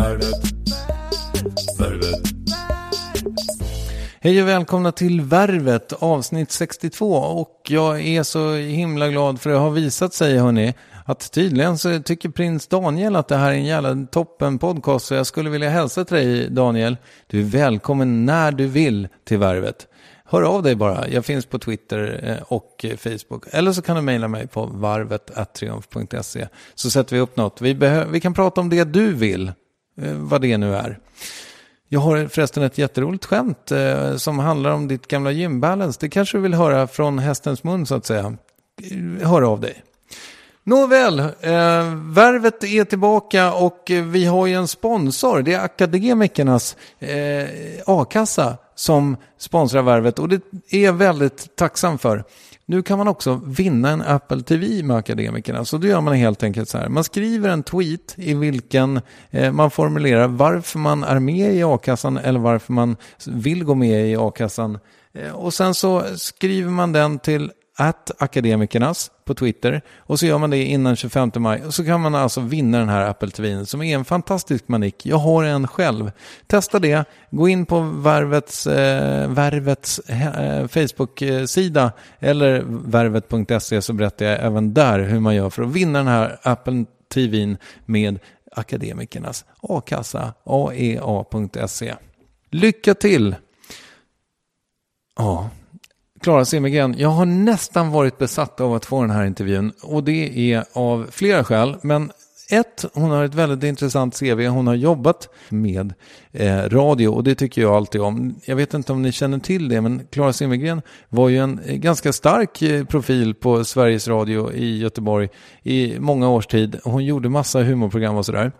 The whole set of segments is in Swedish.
Värvet. Värvet. Hej och välkomna till Värvet avsnitt 62 och jag är så himla glad för det har visat sig hörni att tydligen så tycker prins Daniel att det här är en jävla toppen podcast så jag skulle vilja hälsa till dig Daniel. Du är välkommen när du vill till Värvet. Hör av dig bara. Jag finns på Twitter eh, och Facebook. Eller så kan du mejla mig på varvet.triumf.se så sätter vi upp något. Vi, behö- vi kan prata om det du vill, Eh, vad det nu är. Jag har förresten ett jätteroligt skämt eh, som handlar om ditt gamla gymbalance. Det kanske du vill höra från hästens mun så att säga. Hör av dig. Nåväl, eh, värvet är tillbaka och vi har ju en sponsor. Det är Akademikernas eh, a-kassa som sponsrar värvet och det är jag väldigt tacksam för. Nu kan man också vinna en Apple TV med Akademikerna. Så då gör man helt enkelt så här. Man skriver en tweet i vilken eh, man formulerar varför man är med i a-kassan eller varför man vill gå med i a-kassan. Eh, och sen så skriver man den till at akademikernas på Twitter och så gör man det innan 25 maj och så kan man alltså vinna den här Apple TV som är en fantastisk manik. Jag har en själv. Testa det. Gå in på Värvets, eh, Värvets eh, Facebook-sida eller värvet.se så berättar jag även där hur man gör för att vinna den här Apple TVn med akademikernas a-kassa aea.se. Lycka till! Ja. Klara Semegren, jag har nästan varit besatt av att få den här intervjun och det är av flera skäl. Men Ett, hon har ett väldigt intressant CV. Hon har jobbat med eh, radio och det tycker jag alltid om. Jag vet inte om ni känner till det, men Klara Zimmergren var ju en eh, ganska stark eh, profil på Sveriges Radio i Göteborg i många års tid. Hon gjorde massa humorprogram och sådär.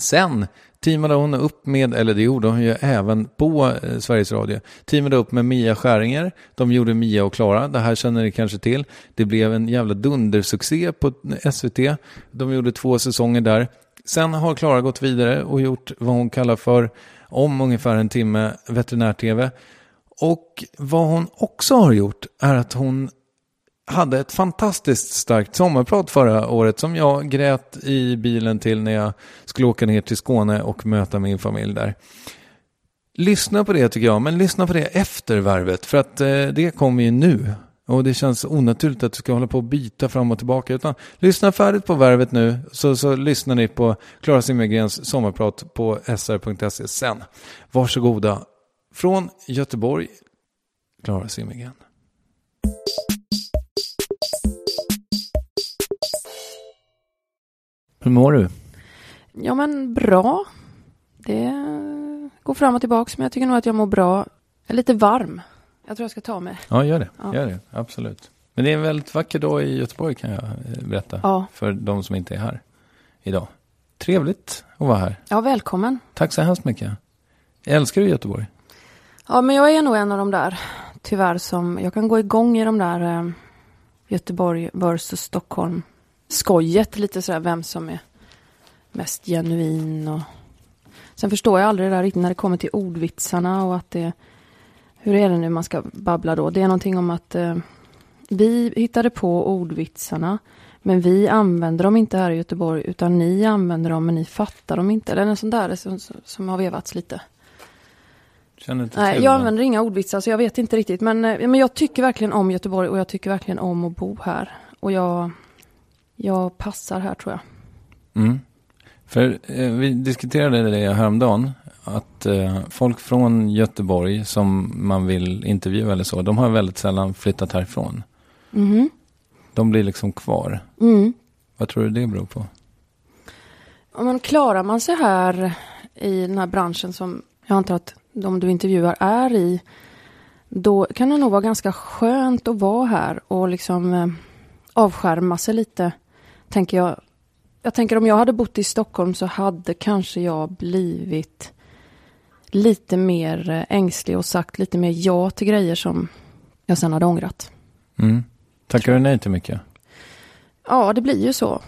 Sen teamade hon upp med, eller det gjorde hon ju även på eh, Sveriges Radio, teamade upp med Mia Skäringer. De gjorde Mia och Klara, det här känner ni kanske till. Det blev en jävla dundersuccé på SVT. De gjorde två säsonger där. Sen har Klara gått vidare och gjort vad hon kallar för, om ungefär en timme, veterinär-tv. Och vad hon också har gjort är att hon hade ett fantastiskt starkt sommarprat förra året som jag grät i bilen till när jag skulle åka ner till Skåne och möta min familj där. Lyssna på det tycker jag, men lyssna på det efter värvet för att eh, det kommer ju nu. Och det känns onaturligt att du ska hålla på och byta fram och tillbaka. Utan lyssna färdigt på värvet nu så, så lyssnar ni på Klara Zimmergrens sommarprat på sr.se sen. Varsågoda. Från Göteborg, Klara Zimmergren. Hur mår du? Ja men bra. Det går fram och tillbaks men jag tycker nog att jag mår bra. Jag är lite varm. Jag tror jag ska ta mig. Ja, gör det. Ja. Gör det. Absolut. Men det är en väldigt vacker dag i Göteborg kan jag eh, berätta. Ja. För de som inte är här idag. Trevligt att vara här. Ja, välkommen. Tack så hemskt mycket. Älskar du Göteborg? Ja, men jag är nog en av de där, tyvärr, som jag kan gå igång i de där eh, Göteborg versus Stockholm skojet lite sådär vem som är mest genuin och sen förstår jag aldrig det där riktigt när det kommer till ordvitsarna och att det hur är det nu man ska babbla då? Det är någonting om att eh, vi hittade på ordvitsarna men vi använder dem inte här i Göteborg utan ni använder dem men ni fattar dem inte. Eller något sånt där som, som har vevats lite. Känner inte Nej, jag det. använder inga ordvitsar så jag vet inte riktigt. Men, eh, men jag tycker verkligen om Göteborg och jag tycker verkligen om att bo här. Och jag, jag passar här tror jag. Mm. För eh, vi diskuterade det häromdagen. Att eh, folk från Göteborg som man vill intervjua eller så. De har väldigt sällan flyttat härifrån. Mhm. De blir liksom kvar. Mm. Vad tror du det beror på? Om man klarar man sig här i den här branschen som jag antar att de du intervjuar är i. Då kan det nog vara ganska skönt att vara här och liksom eh, avskärma sig lite. Tänker jag. Jag tänker om jag hade bott i Stockholm så hade kanske jag blivit lite mer eh, ängslig och sagt lite mer ja till grejer som jag sen hade ångrat. Mm. Tackar du nej till mycket? Ja, det blir ju så.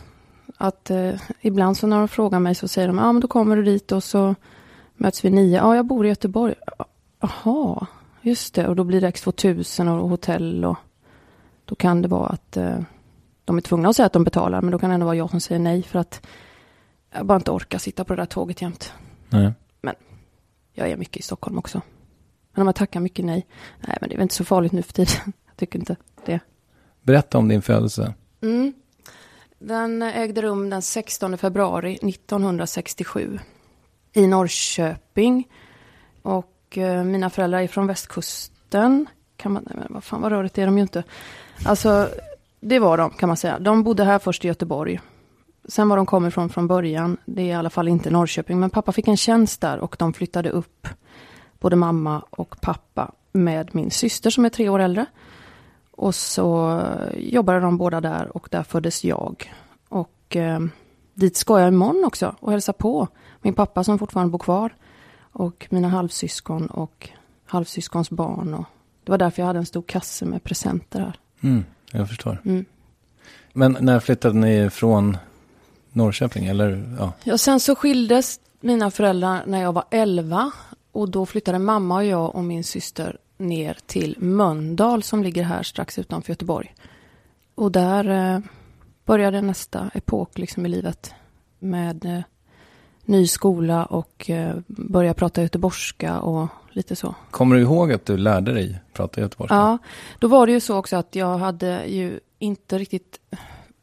Att eh, ibland så när de frågar mig så säger de, ja men då kommer du dit och så möts vi nio. Ja, jag bor i Göteborg. Jaha, just det. Och då blir det X2000 och hotell och då kan det vara att eh, de är tvungna att säga att de betalar, men då kan det ändå vara jag som säger nej för att jag bara inte orkar sitta på det där tåget jämt. Nej. Jag är mycket i Stockholm också. Men om jag tackar mycket nej, nej men det är väl inte så farligt nu för tiden. Jag tycker inte det. Berätta om din födelse. Mm. Den ägde rum den 16 februari 1967 i Norrköping. Och eh, mina föräldrar är från västkusten. Kan man, nej, men vad fan vad rörigt är de ju inte. Alltså, det var de kan man säga. De bodde här först i Göteborg. Sen var de kom ifrån från början, det är i alla fall inte Norrköping. Men pappa fick en tjänst där och de flyttade upp, både mamma och pappa, med min syster som är tre år äldre. Och så jobbade de båda där och där föddes jag. Och eh, dit ska jag imorgon också och hälsa på min pappa som fortfarande bor kvar. Och mina halvsyskon och halvsyskons barn. Och det var därför jag hade en stor kasse med presenter här. Mm, jag förstår. Mm. Men när flyttade ni från Norrköping? Eller, ja. Ja, sen så skildes mina föräldrar när jag var 11. Och då flyttade mamma och jag och min syster ner till Mölndal som ligger här strax utanför Göteborg. Och där eh, började nästa epok liksom i livet. Med eh, ny skola och eh, börja prata göteborgska och lite så. Kommer du ihåg att du lärde dig prata göteborgska? Ja, då var det ju så också att jag hade ju inte riktigt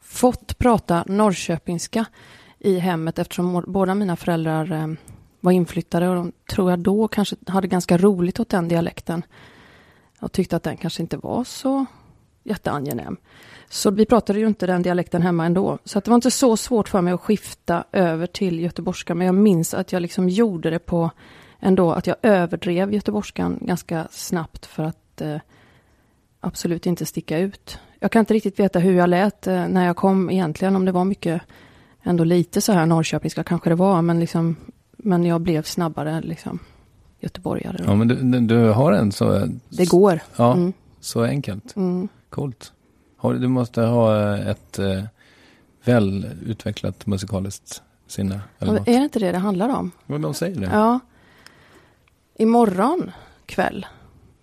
fått prata norrköpingska i hemmet eftersom båda mina föräldrar eh, var inflyttade och de tror jag då kanske hade ganska roligt åt den dialekten. Och tyckte att den kanske inte var så jätteangenäm. Så vi pratade ju inte den dialekten hemma ändå. Så att det var inte så svårt för mig att skifta över till göteborgska. Men jag minns att jag liksom gjorde det på ändå att jag överdrev göteborgskan ganska snabbt för att eh, absolut inte sticka ut. Jag kan inte riktigt veta hur jag lät eh, när jag kom egentligen, om det var mycket, ändå lite så här norrköpingska kanske det var, men liksom, men jag blev snabbare liksom göteborgare. Ja, men du- du har en så... Det går. Ja, Mm. så enkelt. Mm. Coolt. Du måste ha ett eh, väl utvecklat musikaliskt sinne. Eller något. Är det inte det det handlar om? Vad de säger det. Ja. Imorgon kväll,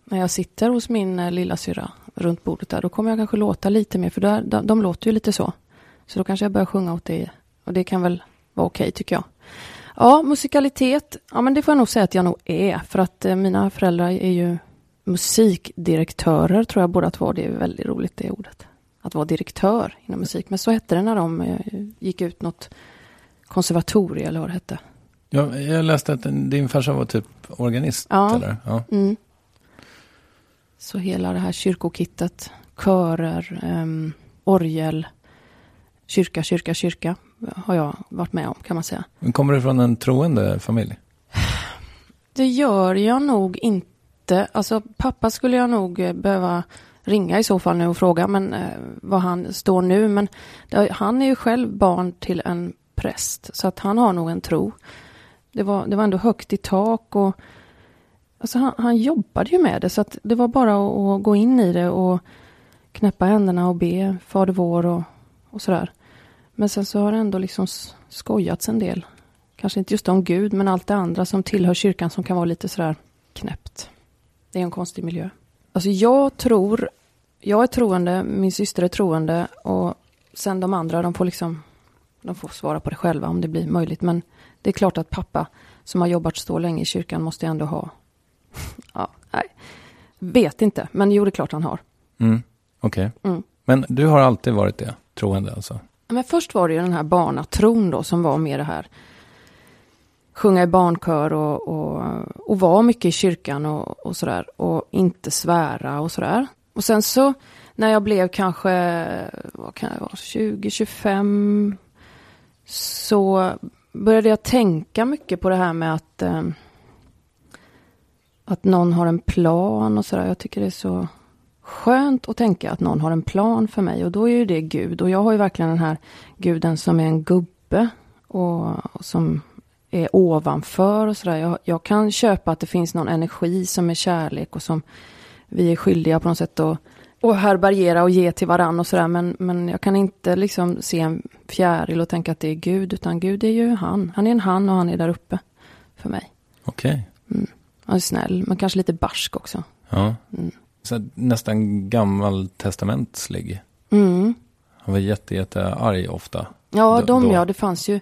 när jag sitter hos min eh, lilla syra runt bordet där, då kommer jag kanske låta lite mer, för där, de, de låter ju lite så. Så då kanske jag börjar sjunga åt det, och det kan väl vara okej tycker jag. Ja, musikalitet, ja men det får jag nog säga att jag nog är, för att eh, mina föräldrar är ju musikdirektörer, tror jag båda två. Det är väldigt roligt det ordet. Att vara direktör inom musik. Men så hette det när de eh, gick ut något konservatorie eller vad det hette. Ja, jag läste att din farsa var typ organist. Ja. Eller? Ja. Mm. Så hela det här kyrkokittet, körer, ehm, orgel, kyrka, kyrka, kyrka har jag varit med om kan man säga. Men kommer du från en troende familj? Det gör jag nog inte. Alltså pappa skulle jag nog eh, behöva ringa i så fall nu och fråga men eh, var han står nu. Men det, han är ju själv barn till en präst så att han har nog en tro. Det var, det var ändå högt i tak och alltså han, han jobbade ju med det så att det var bara att, att gå in i det och knäppa händerna och be Fader vår och, och sådär. Men sen så har det ändå liksom skojats en del. Kanske inte just om Gud, men allt det andra som tillhör kyrkan som kan vara lite sådär knäppt. Det är en konstig miljö. Alltså jag tror, jag är troende, min syster är troende och sen de andra, de får liksom, de får svara på det själva om det blir möjligt. Men det är klart att pappa som har jobbat så länge i kyrkan måste ändå ha, ja, nej, vet inte, men jo det är klart han har. Mm. Okej. Mm. Men du har alltid varit det, troende alltså? Men först var det ju den här barnatron då som var mer det här sjunga i barnkör och, och, och vara mycket i kyrkan och, och sådär och inte svära och sådär. Och sen så när jag blev kanske, vad kan jag vara, 20-25 så började jag tänka mycket på det här med att eh, att någon har en plan och sådär. Jag tycker det är så skönt att tänka att någon har en plan för mig och då är ju det Gud. Och jag har ju verkligen den här guden som är en gubbe och, och som är ovanför och sådär. Jag, jag kan köpa att det finns någon energi som är kärlek och som vi är skyldiga på något sätt att och härbärgera och ge till varann och sådär. Men, men jag kan inte liksom se en fjäril och tänka att det är Gud. Utan Gud är ju han. Han är en han och han är där uppe för mig. Okej. Han är snäll, men kanske lite barsk också. Ja. Mm. Så nästan gammaltestamentlig. Mm. Han var jätte, jätte arg ofta. Ja, de då. ja. Det fanns ju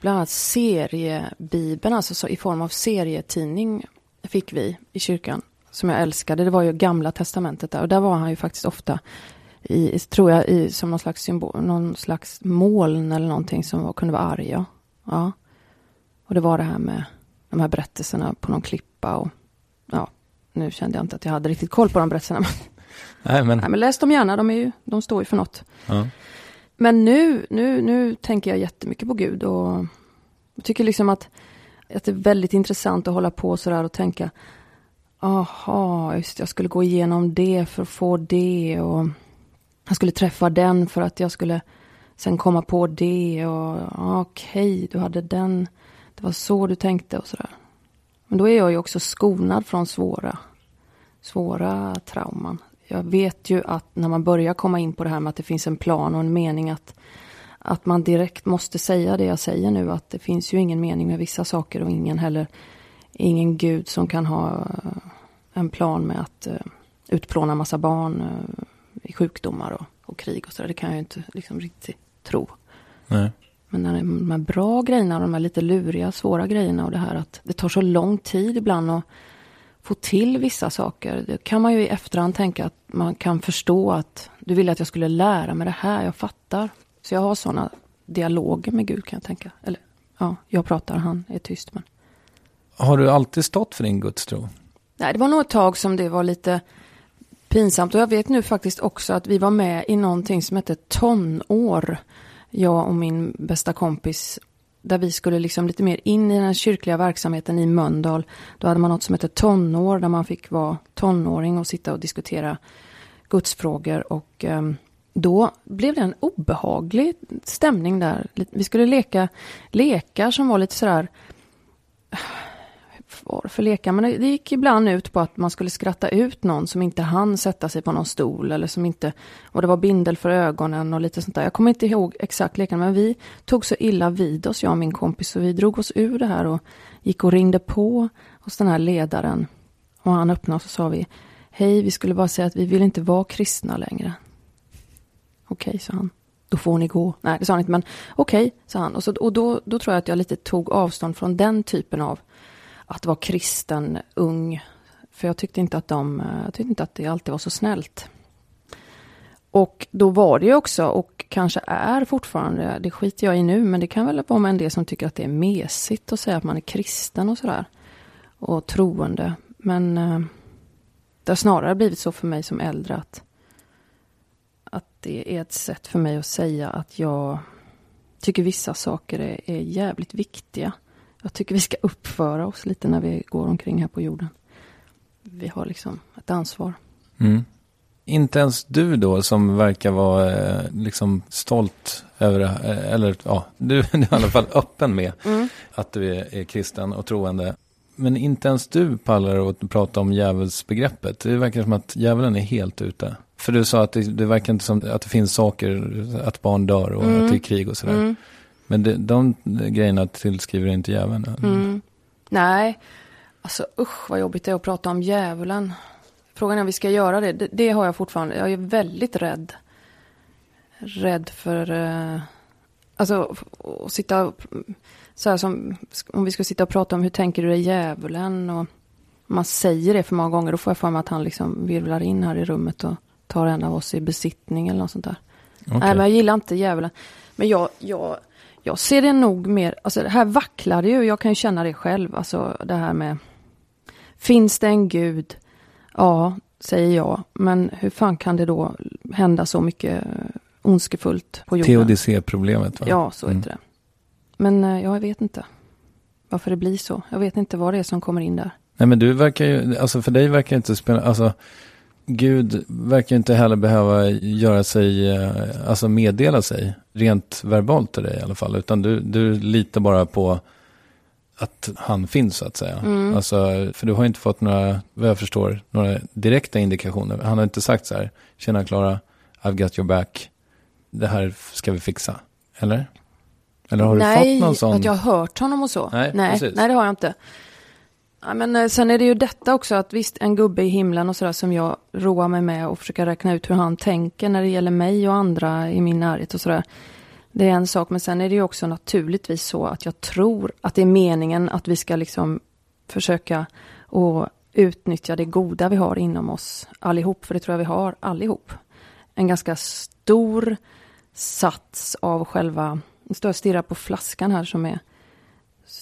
bland annat seriebibeln, alltså så i form av serietidning fick vi i kyrkan. Som jag älskade. Det var ju gamla testamentet där. Och där var han ju faktiskt ofta i, tror jag, i, som någon slags symbol, någon slags moln eller någonting som var, kunde vara arg. Ja. ja. Och det var det här med de här berättelserna på någon klippa och ja, nu kände jag inte att jag hade riktigt koll på de berättelserna. Men, Nej, men... nej, men läs dem gärna, de, är ju, de står ju för något. Ja. Men nu, nu, nu tänker jag jättemycket på Gud och jag tycker liksom att, att det är väldigt intressant att hålla på sådär och tänka Aha, just jag skulle gå igenom det för att få det och jag skulle träffa den för att jag skulle sen komma på det och okej, okej, du hade den, det var så du tänkte och sådär. Men då är jag ju också skonad från svåra, svåra trauman. Jag vet ju att när man börjar komma in på det här med att det finns en plan och en mening att, att man direkt måste säga det jag säger nu, att det finns ju ingen mening med vissa saker och ingen heller, ingen gud som kan ha eh, en plan med att uh, utplåna massa barn eh, i sjukdomar och, och krig och sådär. Det kan jag ju inte liksom riktigt tro. Nej. Men när de här bra grejerna och de här lite luriga, svåra grejerna och det här att det tar så lång tid ibland att få till vissa saker. Det kan man ju i efterhand tänka att man kan förstå att du ville att jag skulle lära mig det här, jag fattar. Så jag har sådana dialoger med Gud kan jag tänka. Eller ja, jag pratar, han är tyst. Men... Har du alltid stått för din gudstro? Nej, det var nog ett tag som det var lite pinsamt. Och jag vet nu faktiskt också att vi var med i någonting som hette tonår. Jag och min bästa kompis. Där vi skulle liksom lite mer in i den kyrkliga verksamheten i Mölndal. Då hade man något som hette tonår där man fick vara tonåring och sitta och diskutera gudsfrågor. Och eh, då blev det en obehaglig stämning där. Vi skulle leka lekar som var lite sådär var för lekar. Men det gick ibland ut på att man skulle skratta ut någon som inte hann sätta sig på någon stol eller som inte, och det var bindel för ögonen och lite sånt där. Jag kommer inte ihåg exakt lekarna, men vi tog så illa vid oss, jag och min kompis, så vi drog oss ur det här och gick och ringde på hos den här ledaren. Och han öppnade och så sa vi, hej, vi skulle bara säga att vi vill inte vara kristna längre. Okej, sa han. Då får ni gå. Nej, det sa han inte, men okej, okay, sa han. Och, så, och då, då tror jag att jag lite tog avstånd från den typen av att vara kristen ung. För jag tyckte inte att de, eh, jag tyckte inte att det alltid var så snällt. Och då var det ju också, och kanske är fortfarande, det skiter jag i nu, men det kan väl vara med en del som tycker att det är mesigt att säga att man är kristen och sådär. Och troende. Men eh, det har snarare blivit så för mig som äldre att, att det är ett sätt för mig att säga att jag tycker vissa saker är, är jävligt viktiga. Jag tycker vi ska uppföra oss lite när vi går omkring här på jorden. Vi har liksom ett ansvar. Mm. Inte ens du då som verkar vara eh, liksom stolt över det, eh, eller ja, du är i alla fall öppen med mm. att du är, är kristen och troende. Men inte ens du pallar att prata om djävulsbegreppet. Det verkar som att djävulen är helt ute. För du sa att det, det verkar inte som att det finns saker, att barn dör och mm. att det är krig och sådär. Mm. Men det, de grejerna tillskriver inte djävulen? Mm. Nej, alltså usch vad jobbigt det är att prata om djävulen. Frågan är om vi ska göra det. det. det. har jag fortfarande. Jag är väldigt rädd. Rädd för... Uh, alltså att sitta... Så här som om vi ska sitta och prata om hur tänker du dig djävulen och man säger det för många gånger, då får jag för mig att han liksom virvlar in här i rummet och tar en av oss i besittning eller något sånt där. Okay. Nej, men jag gillar inte djävulen. Men jag, jag, jag ser det nog mer, alltså det här vacklar ju, jag kan ju känna det själv, alltså det här med Finns det en gud? Ja, säger jag. Men hur fan kan det då hända så mycket ondskefullt på jorden? Teodicé-problemet va? Ja, så mm. heter det. Men ja, jag vet inte varför det blir så. Jag vet inte vad det är som kommer in där. Nej men du verkar ju, alltså för dig verkar inte spela, alltså Gud verkar inte heller behöva göra sig, eh, alltså meddela sig rent verbalt till dig i alla fall. Utan du, du litar bara på att han finns så att säga. Mm. Alltså, för du har inte fått några, vad jag förstår, några direkta indikationer. Han har inte sagt så här, tjena Klara, I've got your back, det här ska vi fixa. Eller? Eller har Nej, du fått någon sån? Nej, att jag har hört honom och så. Nej, nej, nej, det har jag inte. Ja, men eh, sen är det ju detta också att visst, en gubbe i himlen och sådär som jag roar mig med och försöker räkna ut hur han tänker när det gäller mig och andra i min närhet och sådär. Det är en sak, men sen är det ju också naturligtvis så att jag tror att det är meningen att vi ska liksom försöka och utnyttja det goda vi har inom oss allihop, för det tror jag vi har allihop. En ganska stor sats av själva, nu står jag och stirrar på flaskan här som är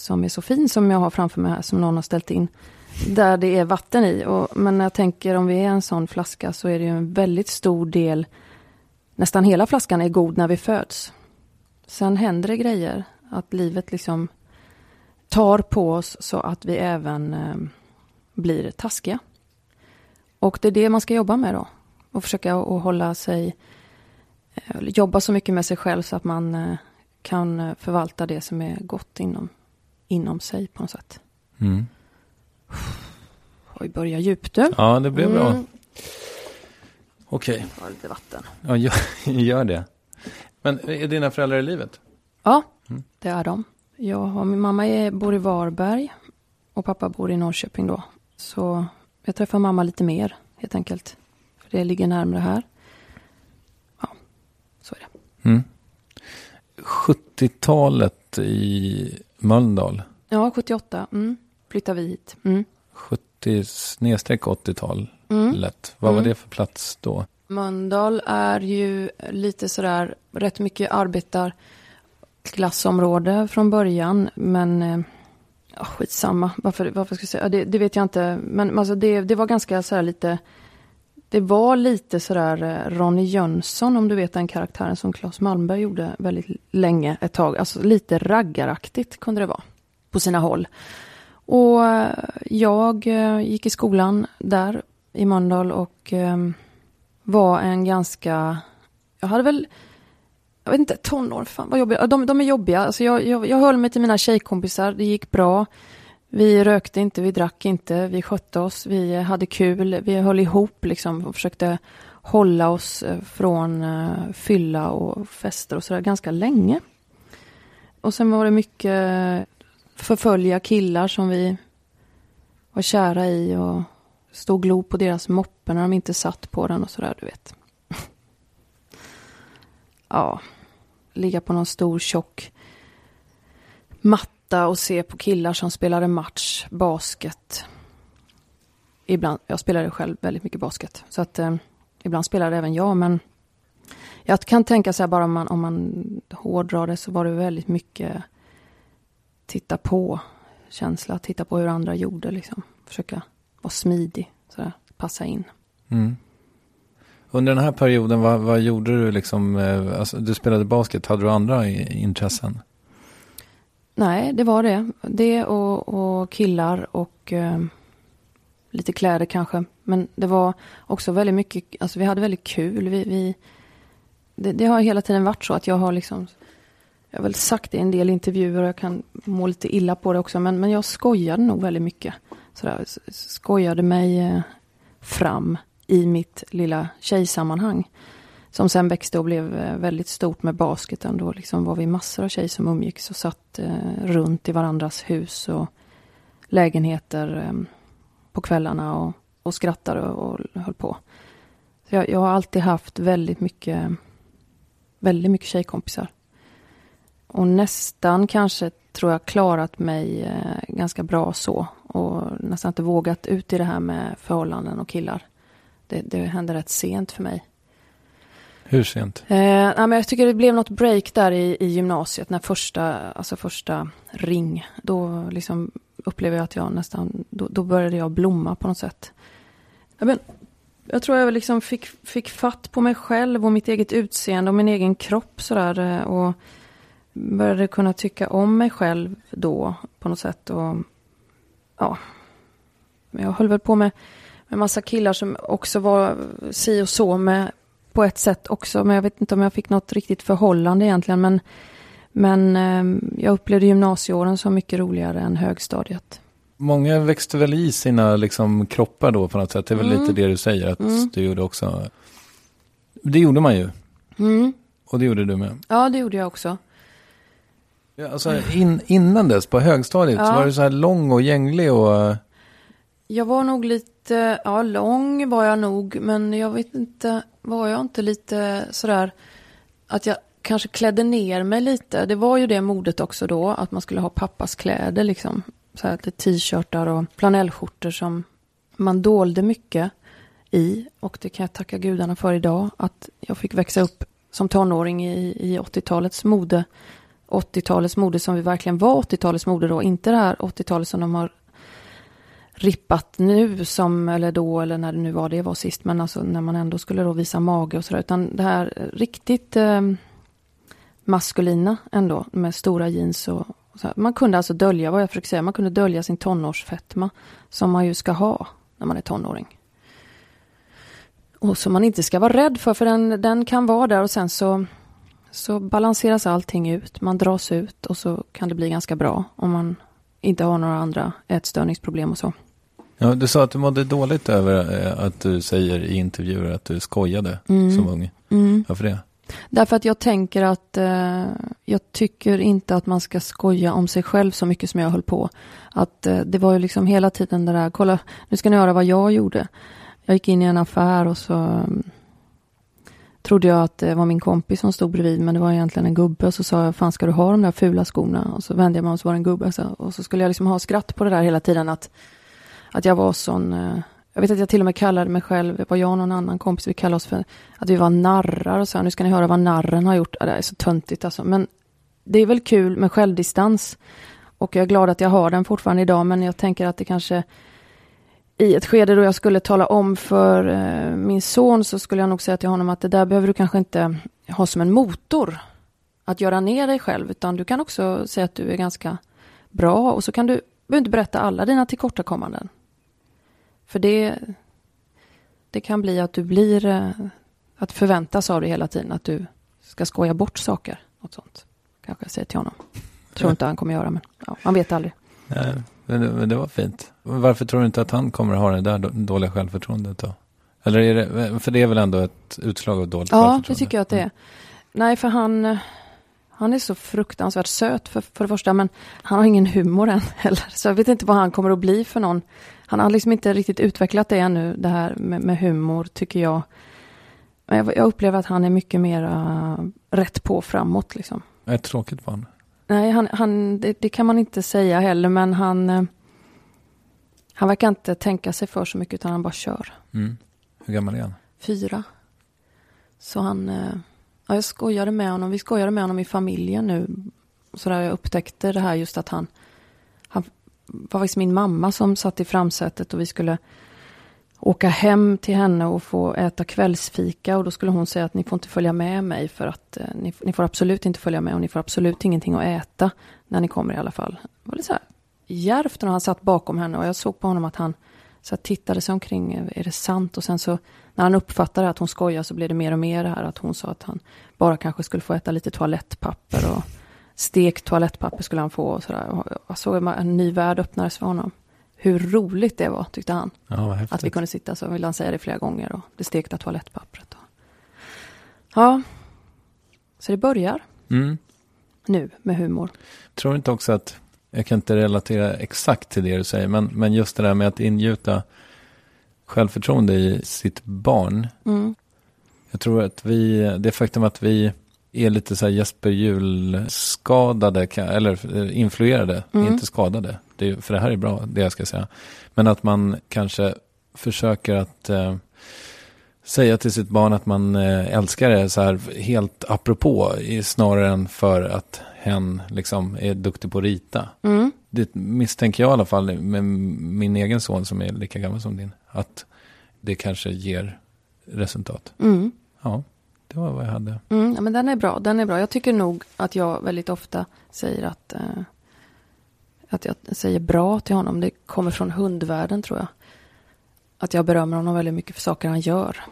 som är så fin som jag har framför mig här, som någon har ställt in. Där det är vatten i. Och, men jag tänker om vi är en sån flaska så är det ju en väldigt stor del, nästan hela flaskan är god när vi föds. Sen händer det grejer, att livet liksom tar på oss så att vi även eh, blir taskiga. Och det är det man ska jobba med då. Och försöka att hålla sig, eh, jobba så mycket med sig själv så att man eh, kan eh, förvalta det som är gott inom inom sig på något sätt. Mm. Oj, börjar djupt du. Ja, det blev bra. Mm. Okej. Okay. lite vatten. Ja, gör, gör det. Men är dina föräldrar i livet? Ja, mm. det är de. Jag har, min mamma är, bor i Varberg och pappa bor i Norrköping då. Så jag träffar mamma lite mer helt enkelt. För det ligger närmare här. Ja, så är det. Mm. 70-talet i Mölndal. Ja, 78 mm. flyttade vi hit. Mm. 70 snedstreck 80-tal mm. lätt. Vad var mm. det för plats då? Mölndal är ju lite sådär rätt mycket arbetarklassområde från början. Men ja, skitsamma. Varför, varför ska jag säga? Det, det vet jag inte. Men alltså det, det var ganska så lite det var lite sådär eh, Ronny Jönsson, om du vet den karaktären som Claes Malmberg gjorde väldigt länge, ett tag. Alltså lite raggaraktigt kunde det vara på sina håll. Och eh, jag eh, gick i skolan där i Mölndal och ehm, var en ganska, jag hade väl, jag vet inte, tonår, fan vad jobbiga, de, de är jobbiga. Alltså jag, jag, jag höll mig till mina tjejkompisar, det gick bra. Vi rökte inte, vi drack inte, vi skötte oss, vi hade kul, vi höll ihop liksom och försökte hålla oss eh, från eh, fylla och fester och sådär ganska länge. Och sen var det mycket eh, förfölja killar som vi var kära i och stod och glo på deras moppe när de inte satt på den och sådär, du vet. ja, ligga på någon stor tjock matta och se på killar som spelade match, basket. Ibland, jag spelade själv väldigt mycket basket, så att eh, ibland spelade även jag, men jag kan tänka så här bara om man, om man hårdrar det så var det väldigt mycket titta på känsla, titta på hur andra gjorde liksom. Försöka vara smidig, sådär, passa in. Mm. Under den här perioden, vad, vad gjorde du liksom? Eh, alltså, du spelade basket, hade du andra intressen? Nej, det var det. Det och, och killar och eh, lite kläder kanske. Men det var också väldigt mycket, alltså vi hade väldigt kul. Vi, vi, det, det har hela tiden varit så att jag har liksom, jag har väl sagt det i en del intervjuer och jag kan må lite illa på det också. Men, men jag skojade nog väldigt mycket. Sådär, skojade mig eh, fram i mitt lilla tjejsammanhang. Som sen växte och blev eh, väldigt stort med basketen. Då liksom var vi massor av tjejer som umgicks och satt eh, runt i varandras hus och lägenheter eh, på kvällarna och, och skrattade och, och höll på. Så jag, jag har alltid haft väldigt mycket, väldigt mycket tjejkompisar. Och nästan kanske tror jag klarat mig eh, ganska bra så. Och nästan inte vågat ut i det här med förhållanden och killar. Det, det hände rätt sent för mig. Hur sent? Eh, nej, men jag tycker det blev något break där i, i gymnasiet, när första, alltså första ring. Då liksom upplever jag att jag nästan, då, då började jag blomma på något sätt. Jag, men, jag tror jag liksom fick, fick fatt på mig själv och mitt eget utseende och min egen kropp sådär. Eh, och började kunna tycka om mig själv då på något sätt. Och, ja, Men jag höll väl på med, en massa killar som också var si och så med på ett sätt också. Men jag vet inte om jag fick något riktigt förhållande egentligen. Men, men eh, jag upplevde gymnasieåren som mycket roligare än högstadiet. Många växte väl i sina liksom, kroppar då på något sätt. Det är väl Mm. lite det du säger att Mm. du gjorde också. Det gjorde man ju. Mm. Och det gjorde du med. Ja, det gjorde jag också. Ja, alltså, in, innan dess, på högstadiet, Ja. var du så här lång och gänglig och... Jag var nog lite, ja lång var jag nog, men jag vet inte, var jag inte lite sådär att jag kanske klädde ner mig lite. Det var ju det modet också då, att man skulle ha pappas kläder liksom. Så här lite t-shirtar och flanellskjortor som man dolde mycket i. Och det kan jag tacka gudarna för idag, att jag fick växa upp som tonåring i, i 80-talets mode. 80-talets mode som vi verkligen var 80-talets mode då, inte det här 80-talet som de har rippat nu som, eller då, eller när det nu var det var sist, men alltså när man ändå skulle då visa mage och sådär, utan det här riktigt eh, maskulina ändå, med stora jeans och, och så här. Man kunde alltså dölja, vad jag försöker säga, man kunde dölja sin tonårsfetma, som man ju ska ha när man är tonåring. Och som man inte ska vara rädd för, för den, den kan vara där och sen så, så balanseras allting ut, man dras ut och så kan det bli ganska bra om man inte har några andra ätstörningsproblem och så. Ja, du sa att du mådde dåligt över eh, att du säger i intervjuer att du skojade Mm. som ung. Mm. Varför det? Därför att jag tänker att eh, jag tycker inte att man ska skoja om sig själv så mycket som jag höll på. Att eh, det var ju liksom hela tiden det där, kolla, nu ska ni höra vad jag gjorde. Jag gick in i en affär och så mm, trodde jag att det var min kompis som stod bredvid, men det var egentligen en gubbe. Och så sa jag, fan ska du ha de där fula skorna? Och så vände jag mig om så var det en gubbe. Så, och så skulle jag liksom ha skratt på det där hela tiden, att, att jag var sån... Eh, jag vet att jag till och med kallade mig själv, det var jag och någon annan kompis, vi kallade oss för att vi var narrar och så här, nu ska ni höra vad narren har gjort. Ja, det är så töntigt alltså. Men det är väl kul med självdistans. Och jag är glad att jag har den fortfarande idag, men jag tänker att det kanske i ett skede då jag skulle tala om för eh, min son så skulle jag nog säga till honom att det där behöver du kanske inte ha som en motor att göra ner dig själv utan du kan också säga att du är ganska bra och så kan du behöver inte berätta alla dina tillkortakommanden. För det, det kan bli att du blir, eh, att förväntas av dig hela tiden att du ska skoja bort saker. Något sånt. Kanske jag säger till honom. Tror inte han kommer göra men ja, man vet aldrig. Nej, men, det, var fint. Varför tror du inte att han kommer ha det där då- dåliga självförtroendet då? Eller är det, för det är väl ändå ett utslag av dåligt Ja, självförtroende? det tycker jag att det är. Nej, för han, han är så fruktansvärt söt för, för det första, men han har ingen humor än heller. Så jag vet inte vad han kommer att bli för någon. Han har liksom inte riktigt utvecklat det ännu, det här med, med humor, tycker jag. Men jag, jag upplever att han är mycket mer uh, rätt på framåt. Liksom. Ett tråkigt barn. Nej, han, han, det, det kan man inte säga heller, men han, eh, han verkar inte tänka sig för så mycket, utan han bara kör. Mm. Hur gammal är han? fyra. Så han, eh, ja, jag skojade med honom, vi skojade med honom i familjen nu. Så där jag upptäckte det här just att han var faktiskt min mamma som satt i framsätet och vi skulle åka hem till henne och få äta kvällsfika och då skulle hon säga att ni får inte följa med mig för att eh, ni, ni får absolut inte följa med och ni får absolut ingenting att äta när ni kommer i alla fall. Det var lite så här djärvt när han satt bakom henne och jag såg på honom att han så här, tittade sig omkring, eh, är det sant? Och sen så när han uppfattade att hon skojar så blev det mer och mer det här att hon sa att han bara kanske skulle få äta lite toalettpapper och stekt toalettpapper skulle han få och sådär. Jag såg en ny värld öppnades för honom. Hur roligt det var, tyckte han. Ja. Att vi kunde sitta så ville han säga det flera gånger och det stekta toalettpappret. Och... Ja, så det börjar Mm. nu med humor. Tror inte också att, jag kan inte relatera exakt till det du säger, men, men just det där med att ingjuta självförtroende i sitt barn. Mm. Jag tror att vi, det faktum att vi är lite så här Jesper Juhl-skadade, eller eh, influerade, Mm. inte skadade. Det, är- för det här är bra, det jag ska säga. Men att man kanske försöker att eh, säga till sitt barn att man eh, älskar det så här helt apropå, snarare än för att hen liksom är duktig på att rita. Mm. Det misstänker jag i alla fall med min egen son som är lika gammal som din. Att det kanske ger resultat. Mm. Ja, det var vad jag hade. Mm, ja, men den är bra. Den är bra. Jag tycker nog att jag väldigt ofta säger att, eh, att jag säger bra till honom. Det kommer från hundvärlden tror jag. Att jag berömmer honom väldigt mycket för saker han gör.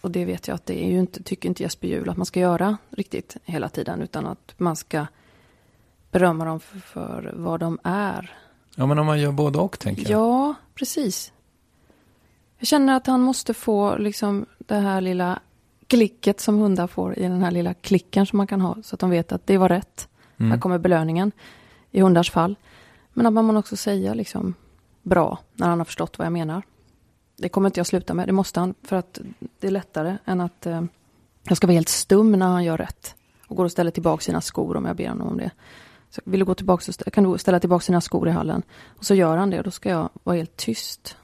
Och det vet jag att det är ju inte, tycker inte Jesper Juhl att man ska göra riktigt hela tiden. Utan att man ska berömma dem för, för vad de är. Ja, men om man gör både och tänker jag. Ja, precis. Jag känner att han måste få liksom det här lilla klicket som hundar får i den här lilla klicken som man kan ha så att de vet att det var rätt. Mm. Här kommer belöningen i hundars fall. Men att man måste också säga liksom bra när han har förstått vad jag menar. Det kommer inte jag sluta med, det måste han för att det är lättare än att eh, jag ska vara helt stum när han gör rätt och går och ställer tillbaka sina skor om jag ber honom om det. Så vill du gå tillbaka så kan du ställa tillbaka sina skor i hallen. Och så gör han det och då ska jag vara helt tyst.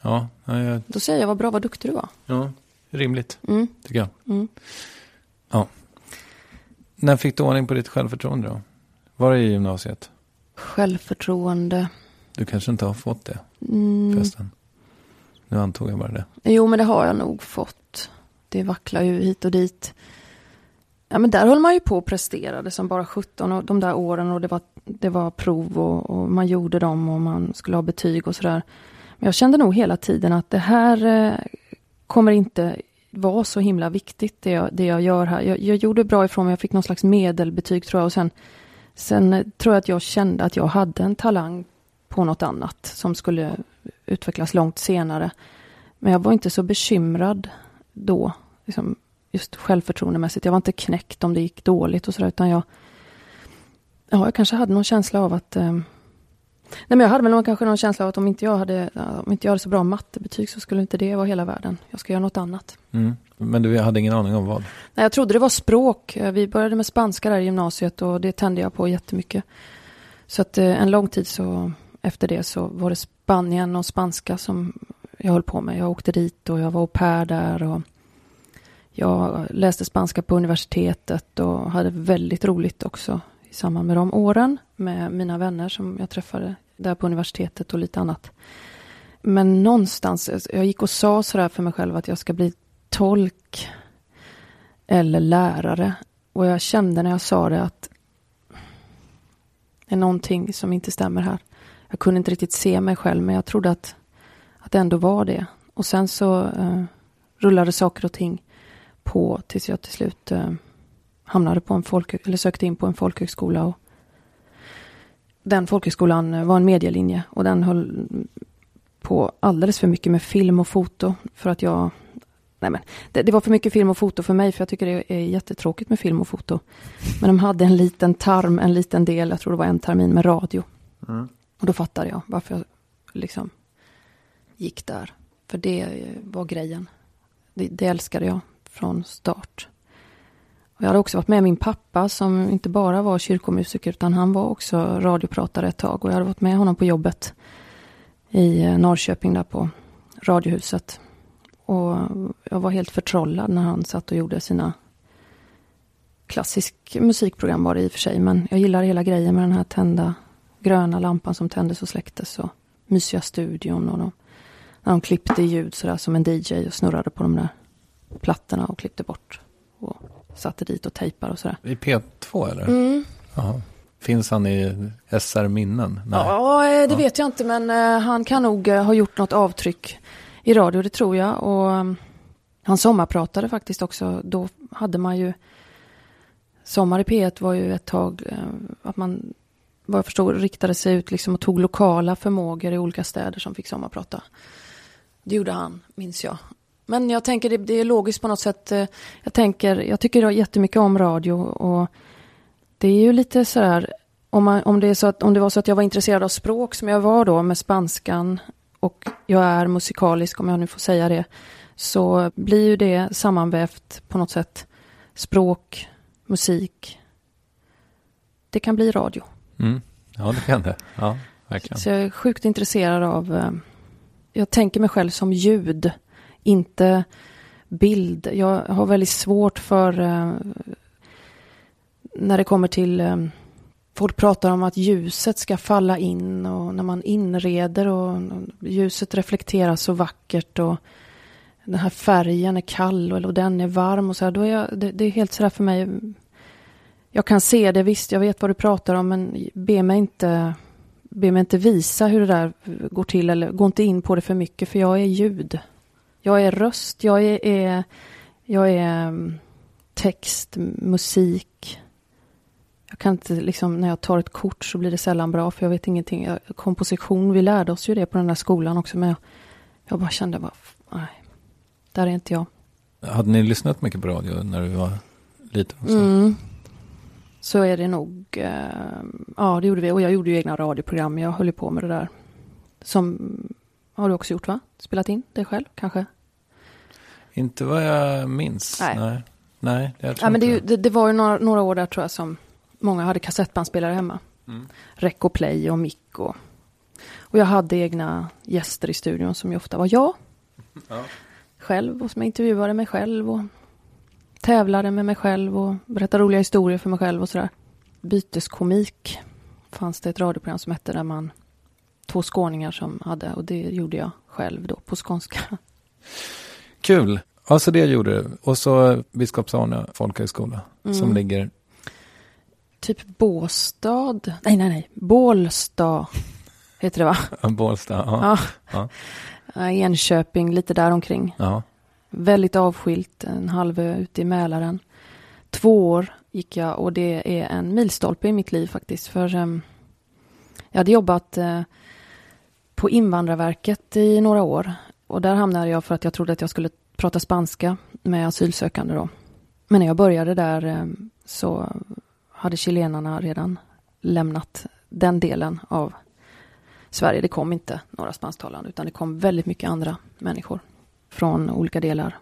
Ja, ja, ja, Då säger jag vad bra, vad duktig du var. ja, rimligt Mm. tycker jag. Mm. Ja. När fick du ordning på ditt självförtroende då? Var det i gymnasiet? Självförtroende. Du kanske inte har fått det Mm. förresten. Nu antog jag bara det. Jo, men det har jag nog fått. Det vacklar ju hit och dit. Ja, men där höll man ju på och presterade som bara 17 och de där åren och det var, det var prov och, och man gjorde dem och man skulle ha betyg och sådär. Men jag kände nog hela tiden att det här eh, kommer inte vara så himla viktigt det jag, det jag gör här. Jag, jag gjorde bra ifrån mig, jag fick någon slags medelbetyg tror jag och sen, sen eh, tror jag att jag kände att jag hade en talang på något annat som skulle utvecklas långt senare. Men jag var inte så bekymrad då, liksom, just självförtroendemässigt. Jag var inte knäckt om det gick dåligt och sådär, utan jag, ja, jag kanske hade någon känsla av att eh, Nej, men jag hade väl någon, kanske någon känsla av att om inte jag hade, ja, om inte jag hade så bra mattebetyg så skulle inte det vara hela världen. Jag ska göra något annat. Mm. Men du hade ingen aning om vad? Nej, jag trodde det var språk. Eh, Vi började med spanska där i gymnasiet och det tände jag på jättemycket. Så att eh, en lång tid så efter det så var det Spanien och spanska som jag höll på med. Jag åkte dit och jag var au pair där och jag läste spanska på universitetet och hade väldigt roligt också i samband med de åren med mina vänner som jag träffade där på universitetet och lite annat. Men någonstans, jag gick och sa sådär för mig själv att jag ska bli tolk eller lärare. Och jag kände när jag sa det att det är någonting som inte stämmer här. Jag kunde inte riktigt se mig själv, men jag trodde att, att det ändå var det. Och sen så eh, rullade saker och ting på tills jag till slut eh, hamnade på en folk, eller sökte in på en folkhögskola. Och den folkhögskolan var en medielinje och den höll på alldeles för mycket med film och foto för att jag Nej men, det, det, var för mycket film och foto för mig, för jag tycker det är jättetråkigt med film och foto. Men de hade en liten tarm, en liten del, jag tror det var en termin med radio. Mm. Och då fattade jag varför jag liksom gick där. För det var grejen. Det, det älskade jag från start. Och jag hade också varit med min pappa som inte bara var kyrkomusiker utan han var också radiopratare ett tag. Och jag hade varit med honom på jobbet i eh, Norrköping där på Radiohuset. Och jag var helt förtrollad när han satt och gjorde sina klassisk musikprogram var det i och för sig. Men jag gillar hela grejen med den här tända gröna lampan som tändes och släcktes och mysiga studion och de, när de klippte ljud sådär som en DJ och snurrade på de där plattorna och klippte bort och satte dit och tejpar och sådär. I P2 eller? Mm. Jaha. Finns han i SR-minnen? Ja, det vet jag inte men uh, han kan nog uh, ha gjort något avtryck i radio, det tror jag. Och um, han sommarpratade faktiskt också. Då hade man ju Sommar i P1 var ju ett tag att man vad jag förstod riktade sig ut liksom och tog lokala förmågor i olika städer som fick sommarprata. Det gjorde han, minns jag. Men jag tänker det, det är logiskt på något sätt. Jag tänker, jag tycker jättemycket om radio och det är ju lite sådär om, man, om, det är så att, om det var så att jag var intresserad av språk som jag var då med spanskan och jag är musikalisk om jag nu får säga det så blir ju det sammanvävt på något sätt språk, musik. Det kan bli radio. Mm. Ja, det kan det. Ja, verkligen. Så jag är sjukt intresserad av, eh, jag tänker mig själv som ljud, inte bild. Jag har väldigt svårt för eh, när det kommer till eh, Folk pratar om att ljuset ska falla in och när man inreder och ljuset reflekteras så vackert och den här färgen är kall och den är varm och så här, då är jag, det, det är helt sådär för mig. Jag kan se det, visst, jag vet vad du pratar om, men be mig inte, be mig inte visa hur det där går till eller gå inte in på det för mycket, för jag är ljud. Jag är röst, jag är, är jag är mm, text, musik, jag kan inte, liksom, när jag tar ett kort så blir det sällan bra för jag vet ingenting. Komposition, vi lärde oss ju det på den där skolan också men jag, jag bara kände bara, nej, där är inte jag. Hade ni lyssnat mycket på radio när du var liten? Så? Mm. Så är det nog. Eh, ja, det gjorde vi. Och jag gjorde ju egna radioprogram. Jag höll ju på med det där. Som har du också gjort va? Spelat in dig själv kanske? Inte vad jag minns. Nej. Nej, Nej jag tror ja, men det, det, det, var ju några, några år där tror jag som Många hade kassettbandspelare hemma. Mm. Rec och play och mick och, och jag hade egna gäster i studion som ju ofta var jag. Ja. Själv och som jag intervjuade mig själv och tävlade med mig själv och berättade roliga historier för mig själv och sådär. Byteskomik fanns det ett radioprogram som hette där man två skåningar som hade och det gjorde jag själv då på skånska. Kul! Alltså det gjorde du. Och så Biskops-Arne folkhögskola mm. som ligger typ Båstad. Nej, nej, nej. Bålsta heter det va? Bålsta, ja. ja. ja. Enköping, lite där omkring. Ja. Väldigt avskilt, en halv ö ute i Mälaren. Två år gick jag och det är en milstolpe i mitt liv faktiskt. För um, jag hade jobbat uh, på Invandrarverket i några år. Och där hamnade jag för att jag trodde att jag skulle prata spanska med asylsökande då. Men när jag började där eh, så hade chilenarna redan lämnat den delen av Sverige. Det kom inte några spansktalande utan det kom väldigt mycket andra människor från olika delar.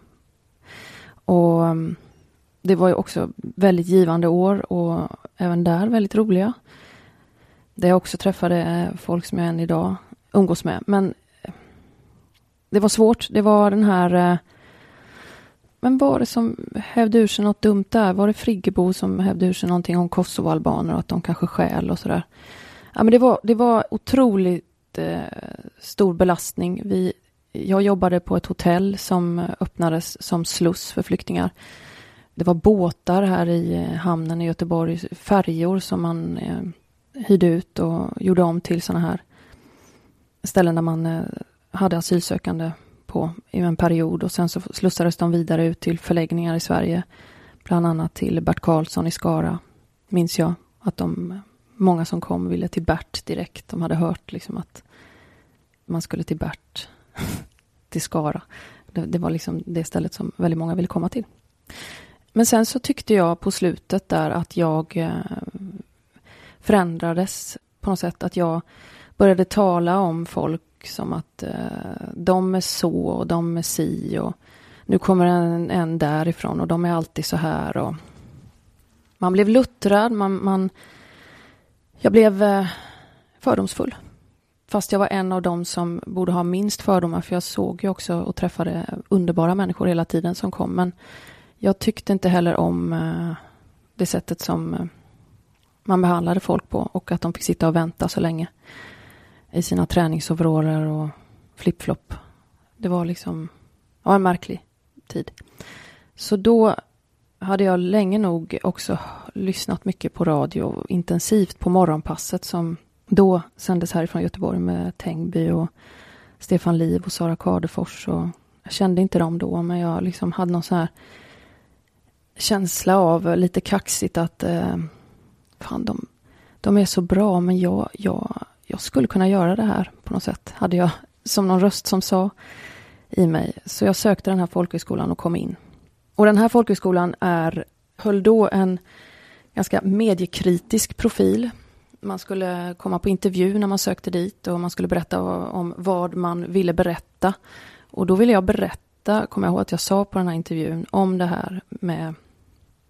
Och mm, det var ju också väldigt givande år och även där väldigt roliga. Där jag också träffade eh, folk som jag än idag umgås med. Men eh, det var svårt. Det var den här eh, men var det som hävde ur sig något dumt där? Var det Friggebo som hävde ur sig någonting om kosovoalbaner och att de kanske skäl och sådär? Ja, men det var, det var otroligt eh, stor belastning. Vi, jag jobbade på ett hotell som öppnades som sluss för flyktingar. Det var båtar här i eh, hamnen i Göteborg, färjor som man eh, hyrde ut och gjorde om till sådana här ställen där man eh, hade asylsökande på i en period och sen så slussades de vidare ut till förläggningar i Sverige. Bland annat till Bert Karlsson i Skara, minns jag. Att de, många som kom ville till Bert direkt. De hade hört liksom att man skulle till Bert, till Skara. Det, det var liksom det stället som väldigt många ville komma till. Men sen så tyckte jag på slutet där att jag eh, förändrades på något sätt. Att jag började tala om folk som att eh, de är så och de är si och nu kommer en, en därifrån och de är alltid så här. Och man blev luttrad, man, man jag blev eh, fördomsfull. Fast jag var en av dem som borde ha minst fördomar, för jag såg ju också och träffade underbara människor hela tiden som kom. Men jag tyckte inte heller om eh, det sättet som eh, man behandlade folk på och att de fick sitta och vänta så länge i sina träningsoveraller och flipflop. Det var liksom ja, en märklig tid. Så då hade jag länge nog också lyssnat mycket på radio intensivt på morgonpasset som då sändes härifrån Göteborg med Tengby och Stefan Liv och Sara Kadefors. Och jag kände inte dem då, men jag liksom hade någon sån här känsla av lite kaxigt att eh, fan, de, de är så bra, men jag, jag, jag skulle kunna göra det här på något sätt. Hade jag som någon röst som sa i mig. Så jag sökte den här folkhögskolan och kom in. Och den här folkhögskolan är, höll då en ganska mediekritisk profil. Man skulle komma på intervju när man sökte dit och man skulle berätta om vad man ville berätta. Och då ville jag berätta, kommer jag ihåg att jag sa på den här intervjun, om det här med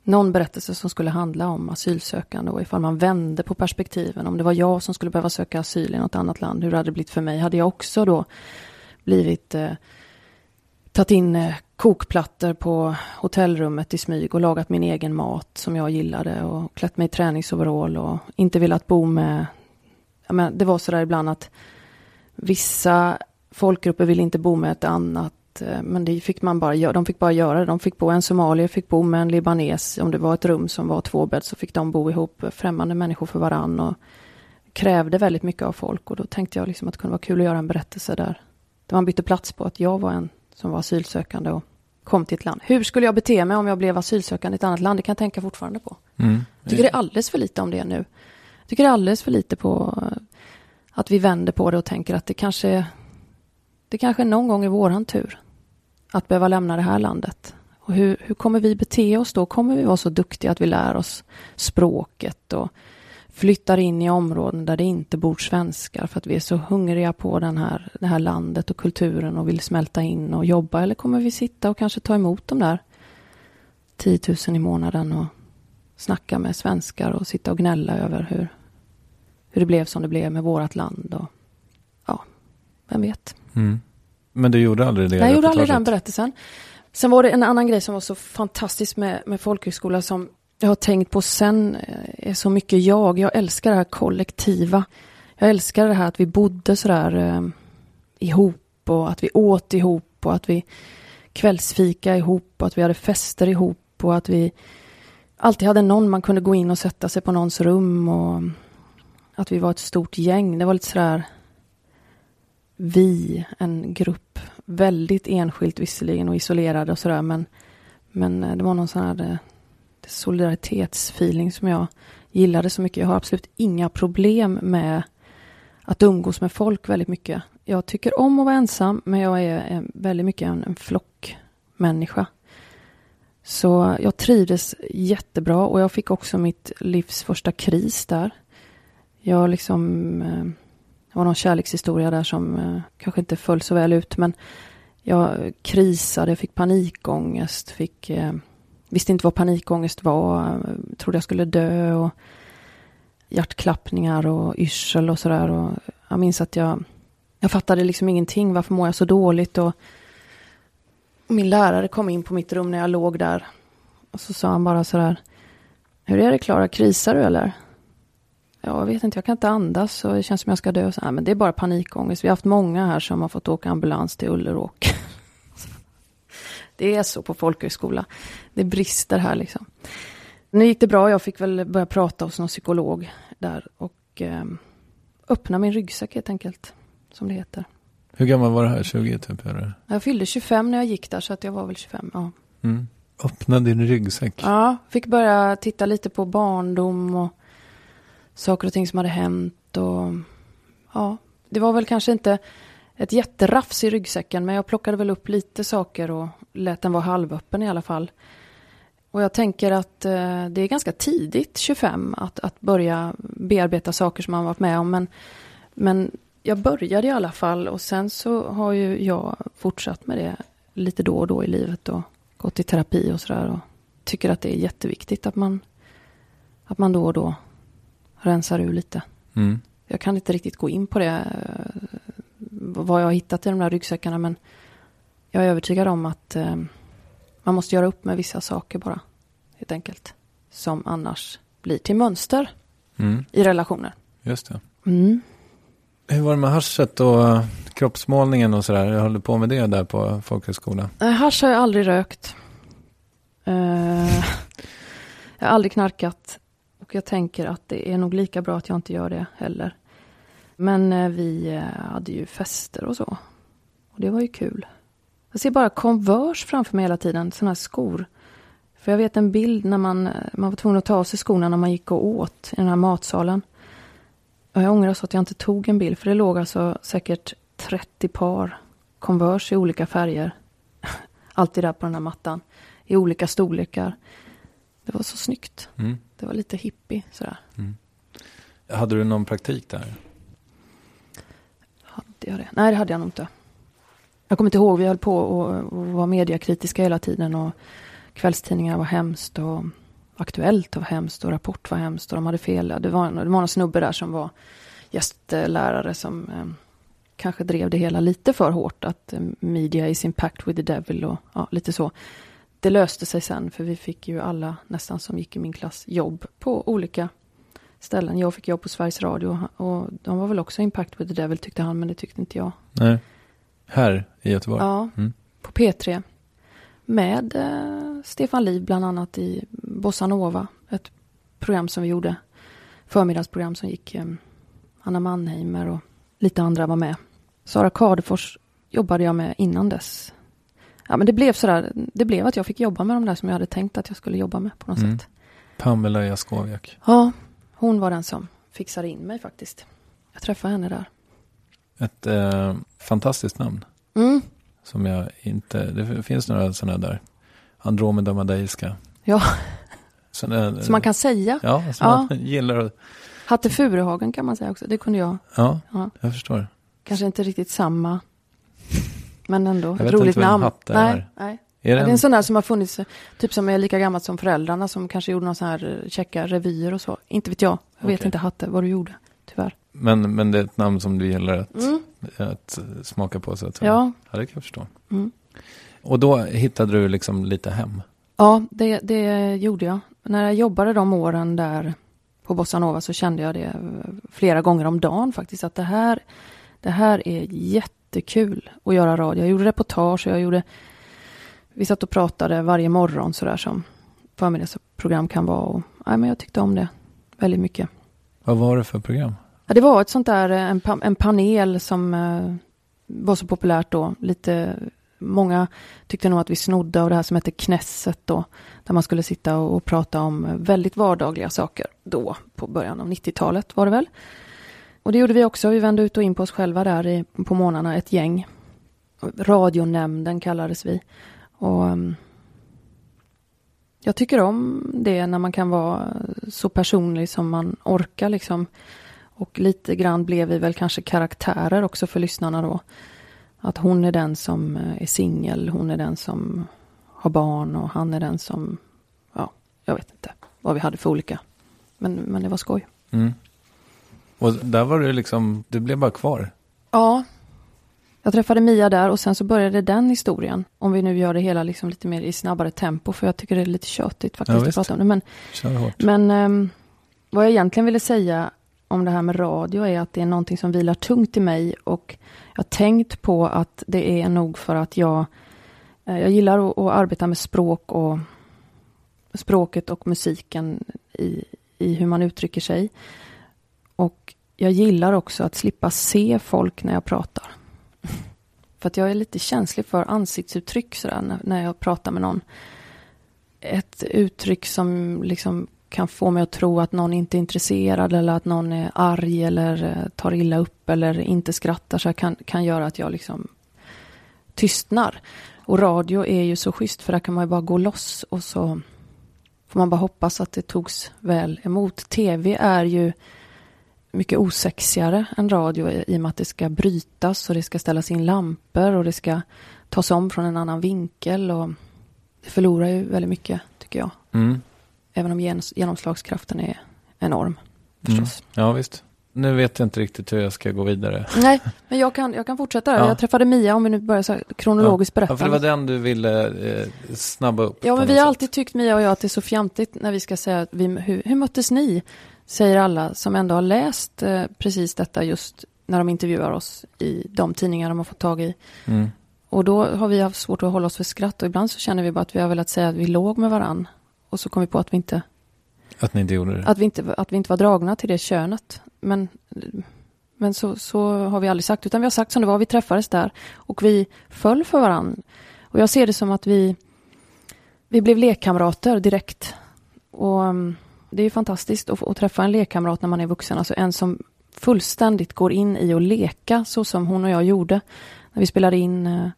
någon berättelse som skulle handla om asylsökande och ifall man vände på perspektiven. Om det var jag som skulle behöva söka asyl i något annat land, hur hade det blivit för mig? Hade jag också då blivit eh, tagit in eh, kokplattor på hotellrummet i smyg och lagat min egen mat som jag gillade och klätt mig i träningsoverall och inte velat bo med... Ja, men det var sådär ibland att vissa folkgrupper vill inte bo med ett annat Eh, men det fick man bara de fick bara göra det. De fick bo, en somalier fick bo med en libanes, om det var ett rum som var tvåbädd så fick de bo ihop, främmande människor för varann och krävde väldigt mycket av folk och då tänkte jag liksom att det kunde vara kul att göra en berättelse där, där man bytte plats på att jag var en som var asylsökande och kom till ett land. Hur skulle jag bete mig om jag blev asylsökande i ett annat land? Det kan jag tänka fortfarande på. Mm. Jag tycker det är alldeles för lite om det nu. Jag tycker det är alldeles för lite på att vi vänder på det och tänker att det kanske det kanske någon gång är våran tur att behöva lämna det här landet. Och hur, hur kommer vi bete oss då? Kommer vi vara så duktiga att vi lär oss språket och flyttar in i områden där det inte bor svenskar för att vi är så hungriga på den här, det här landet och kulturen och vill smälta in och jobba? Eller kommer vi sitta och kanske ta emot de där 10 000 i månaden och snacka med svenskar och sitta och gnälla över hur, hur det blev som det blev med vårt land? Och, ja, vem vet? Mm. Men du gjorde aldrig det? Nej, jag gjorde aldrig den berättelsen. Sen var det en annan grej som var så fantastisk med, med folkhögskola som jag har tänkt på sen eh, är så mycket jag. Jag älskar det här kollektiva. Jag älskar det här att vi bodde sådär eh, ihop och att vi åt ihop och att vi kvällsfika ihop och att vi hade fester ihop och att vi alltid hade någon man kunde gå in och sätta sig på någons rum och att vi var ett stort gäng. Det var lite sådär vi, en grupp, väldigt enskilt visserligen och isolerade och sådär men, men eh, det var någon sån här eh, solidaritetsfeeling som jag gillade så mycket. Jag har absolut inga problem med att umgås med folk väldigt mycket. Jag tycker om att vara ensam men jag är eh, väldigt mycket en, en flockmänniska. Så jag trivdes jättebra och jag fick också mitt livs första kris där. Jag liksom eh, var någon kärlekshistoria där som eh, kanske inte föll så väl ut men jag krisade, fick panikångest, fick, eh, visste inte vad panikångest var, eh, trodde jag skulle dö och hjärtklappningar och yrsel och sådär. jag minns att jag, jag fattade liksom ingenting, varför mår jag så dåligt? Och min lärare kom in på mitt rum när jag låg där och så sa han bara sådär, hur är det Klara, krisar du eller? Jag vet inte, jag kan inte andas och det känns som jag ska dö. Så, nej, men det är bara panikångest. Vi har haft många här som har fått åka ambulans till Ulleråk. det är så på folkhögskola. Det brister här liksom. Nu gick det bra, jag fick väl börja prata hos någon psykolog där och eh, öppna min ryggsäck helt enkelt, som det heter. Hur gammal var det här? 20 typ? Eller? Jag fyllde 25 när jag gick där, så att jag var väl 25. Ja. Mm. Öppna din ryggsäck. Ja, fick börja titta lite på barndom och saker och ting som hade hänt. Och, ja, det var väl kanske inte ett jätterafs i ryggsäcken, men jag plockade väl upp lite saker och lät den vara halvöppen i alla fall. Och jag tänker att eh, det är ganska tidigt, 25, att, att börja bearbeta saker som man varit med om. Men, men jag började i alla fall och sen så har ju jag fortsatt med det lite då och då i livet och gått i terapi och sådär. Och tycker att det är jätteviktigt att man, att man då och då rensar ur lite. Mm. Jag kan inte riktigt gå in på det, eh, vad jag har hittat i de där ryggsäckarna, men jag är övertygad om att eh, man måste göra upp med vissa saker bara, helt enkelt. Som annars blir till mönster Mm. i relationer. Just det. Mm. Hur var det med haschet och eh, kroppsmålningen och sådär? Jag höll på med det där på folkhögskola. Hasch har jag aldrig rökt. Jag har aldrig knarkat. Och jag tänker att det är nog lika bra att jag inte gör det heller. Men eh, vi eh, hade ju fester och så. Och det var ju kul. Jag ser bara Converse framför mig hela tiden, sådana här skor. För jag vet en bild när man, eh, man var tvungen att ta av sig skorna när man gick och åt i den här matsalen. Och jag ångrar så att jag inte tog en bild, för det låg alltså säkert 30 par Converse i olika färger. Alltid där på den här mattan. I olika storlekar. Det var så snyggt. Mm. Det var lite hippie sådär. Hade du någon praktik där? Hade jag det? Nej, det hade jag nog inte. Jag kommer inte ihåg, vi höll på och, och var mediakritiska hela tiden och kvällstidningar var hemskt och Aktuellt var hemskt och Rapport var hemskt och de hade fel. Det var, det var någon snubbe där som var gästlärare som eh, kanske drev det hela lite för hårt. Att eh, media is in pact with the devil och ja, lite så. Det löste sig sen för vi fick ju alla nästan som gick i min klass jobb på olika ställen. Jag fick jobb på Sveriges Radio och de var väl också in pact with the devil tyckte han men det tyckte inte jag. Nej. Här i Göteborg? Ja, Mm. på P3. Med eh, Stefan Liv bland annat i Bossa Nova. Ett program som vi gjorde. Förmiddagsprogram som gick. Eh, Anna Mannheimer och lite andra var med. Sara Kadefors jobbade jag med innan dess. Ja, men det blev sådär. Det blev att jag fick jobba med de där som jag hade tänkt att jag skulle jobba med på något Mm. sätt. Pamela Jaskowiak. Ja, hon var den som fixade in mig faktiskt. Jag träffade henne där. Ett eh, fantastiskt namn. Mm. Som jag inte, det finns några sådana där. Andromeda Madeiska. Ja, Såna, som man kan säga. Ja, som Ja. man gillar att, Hatte Furuhagen kan man säga också. Det kunde jag. ja, Ja. jag förstår. Kanske inte riktigt samma. Men ändå Jag ett vet roligt en namn. hatt är. Nej, nej. Är det det är en, en sån där som har funnits, typ som är lika gammalt som föräldrarna som kanske gjorde någon sån här eh, checka revyer och så. Inte vet jag. Jag vet Okej. inte Hatte vad du gjorde, tyvärr. men, men det är ett namn som du gillar att, Mm. att smaka på så att säga. Ja, ja, det kan jag förstå. Mm. Och då hittade du liksom lite hem. ja det, det gjorde jag. När jag jobbade de åren där på Bossa Nova så kände jag det eh, flera gånger om dagen faktiskt. Att det här, det här är jättekul att göra radio. Jag gjorde reportage och jag gjorde... Vi satt och pratade varje morgon sådär som förmiddagsprogram kan vara. Och, nej, men jag tyckte om det väldigt mycket. Vad var det för program? Ja, det var ett sånt där, eh, en, pa- en panel som eh, var så populärt då. Lite, många tyckte nog att vi snodde av det här som hette Knesset då. Där man skulle sitta och, och prata om väldigt vardagliga saker då, på början av 90-talet var det väl. Och det gjorde vi också, vi vände ut och in på oss själva där i, på morgnarna, ett gäng. Radionämnden kallades vi. Och um, jag tycker om det när man kan vara så personlig som man orkar liksom. Och lite grann blev vi väl kanske karaktärer också för lyssnarna då. Att hon är den som eh, är singel, hon är den som har barn och han är den som, ja, jag vet inte vad vi hade för olika. Men, men det var skoj. Mm. Och där var det liksom, det blev bara kvar. Ja. Jag träffade Mia där och sen så började den historien. Om vi nu gör det hela liksom lite mer i snabbare tempo för jag tycker det är lite tjötigt Ja, faktiskt att visst. prata om det. Men. Men ehm, vad jag egentligen ville säga om det här med radio är att det är någonting som vilar tungt i mig och jag har tänkt på att det är nog för att jag, eh, jag gillar att, att arbeta med språk och språket och musiken i, i hur man uttrycker sig. Och jag gillar också att slippa se folk när jag pratar. För att jag är lite känslig för ansiktsuttryck sådär när, jag pratar med någon. Ett uttryck som liksom kan få mig att tro att någon inte är intresserad eller att någon är arg eller eh, tar illa upp eller inte skrattar så kan, kan göra att jag liksom tystnar. Och radio är ju så schysst för där kan man ju bara gå loss och så får man bara hoppas att det togs väl emot. TV är ju mycket osexigare än radio i och med att det ska brytas och det ska ställas in lampor och det ska tas om från en annan vinkel och det förlorar ju väldigt mycket tycker jag. Mm. Även om genomslagskraften är enorm förstås. Mm. Ja, visst. Nu vet jag inte riktigt hur jag ska gå vidare. Nej, men jag kan, jag kan fortsätta. Ja. Jag träffade Mia, om vi nu börjar så här, kronologiskt ja. berätta. Ja, för det var den du ville eh, snabba upp. Ja, men vi har alltid tyckt, Mia och jag, att det är så fjantigt när vi ska säga att vi, hur, hur möttes ni? Säger alla som ändå har läst eh, precis detta just när de intervjuar oss i de tidningar de har fått tag i. Mm. Och då har vi haft svårt att hålla oss för skratt och ibland så känner vi bara att vi har velat säga att vi låg med varann. Och så kom vi på att vi inte... Att ni inte gjorde det? Att vi inte, att vi inte var dragna till det könet. Men, men så, så har vi aldrig sagt, utan vi har sagt som det var, vi träffades där och vi föll för varann. Och jag ser det som att vi, vi blev lekkamrater direkt. Och mm, det är fantastiskt att, att träffa en lekkamrat när man är vuxen, alltså en som fullständigt går in i att leka så som hon och jag gjorde när vi spelade in eh,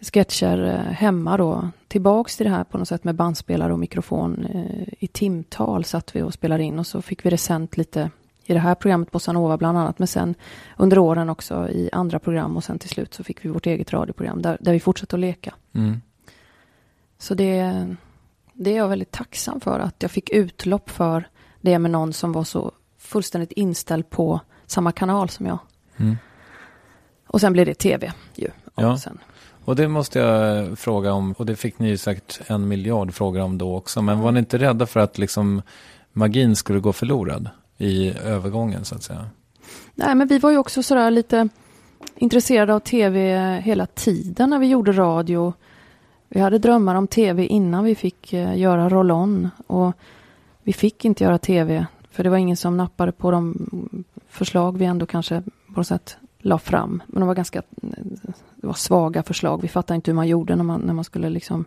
sketcher eh, hemma då. Tillbaks till det här på något sätt med bandspelare och mikrofon. Eh, I timtal satt vi och spelade in och så fick vi det sänt lite i det här programmet Bossa Nova bland annat. Men sen under åren också i andra program och sen till slut så fick vi vårt eget radioprogram där, där vi fortsatte att leka. Mm. Så det, det är jag väldigt tacksam för att jag fick utlopp för det med någon som var så fullständigt inställd på samma kanal som jag. Mm. Och sen blev det tv ju. Ja. Och sen och det måste jag fråga om, och det fick ni ju säkert en miljard frågor om då också. Men var ni inte rädda för att liksom magin skulle gå förlorad i övergången så att säga? Nej, men vi var ju också sådär lite intresserade av tv hela tiden när vi gjorde radio. Vi hade drömmar om tv innan vi fick eh, göra roll-on. Och vi fick inte göra tv, för det var ingen som nappade på de förslag vi ändå kanske på något sätt la fram. Men de var ganska det var svaga förslag. Vi fattade inte hur man gjorde när man, när man skulle liksom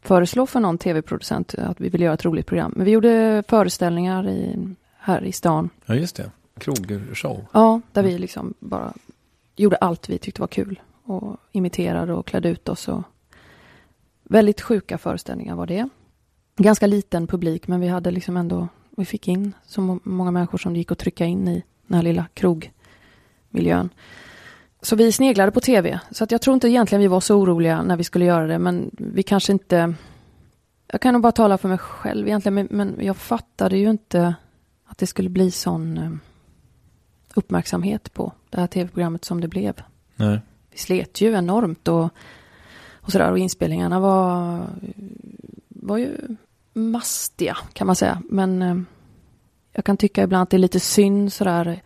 föreslå för någon tv-producent att vi ville göra ett roligt program. Men vi gjorde föreställningar i, här i stan. Ja, just det. Krogshow. Ja, där vi liksom bara gjorde allt vi tyckte var kul. Och imiterade och klädde ut oss. Och väldigt sjuka föreställningar var det. Ganska liten publik, men vi hade liksom ändå, vi fick in så många människor som det gick att trycka in i den här lilla krogmiljön. Så vi sneglade på tv. Så att jag tror inte egentligen vi var så oroliga när vi skulle göra det, men vi kanske inte... Jag kan nog bara tala för mig själv egentligen, men, jag fattade ju inte att det skulle bli sån eh, uppmärksamhet på det här tv-programmet som det blev. Nej. Vi slet ju enormt och, och sådär. Och inspelningarna var, var ju mastiga kan man säga. Men eh, jag kan tycka ibland att det är lite synd sådär.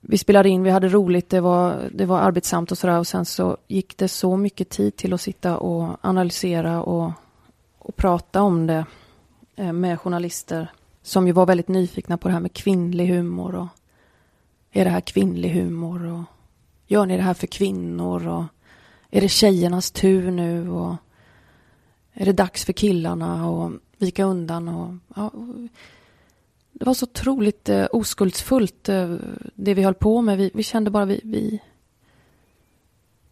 Vi spelade in, vi hade roligt, det var, det var arbetsamt och sådär. Och sen så gick det så mycket tid till att sitta och analysera och, och prata om det eh, med journalister som ju var väldigt nyfikna på det här med kvinnlig humor och är det här kvinnlig humor och gör ni det här för kvinnor och är det tjejernas tur nu och är det dags för killarna och vika undan och, ja, och det var så otroligt eh, oskuldsfullt eh, det vi höll på med. Vi, vi kände bara vi, vi,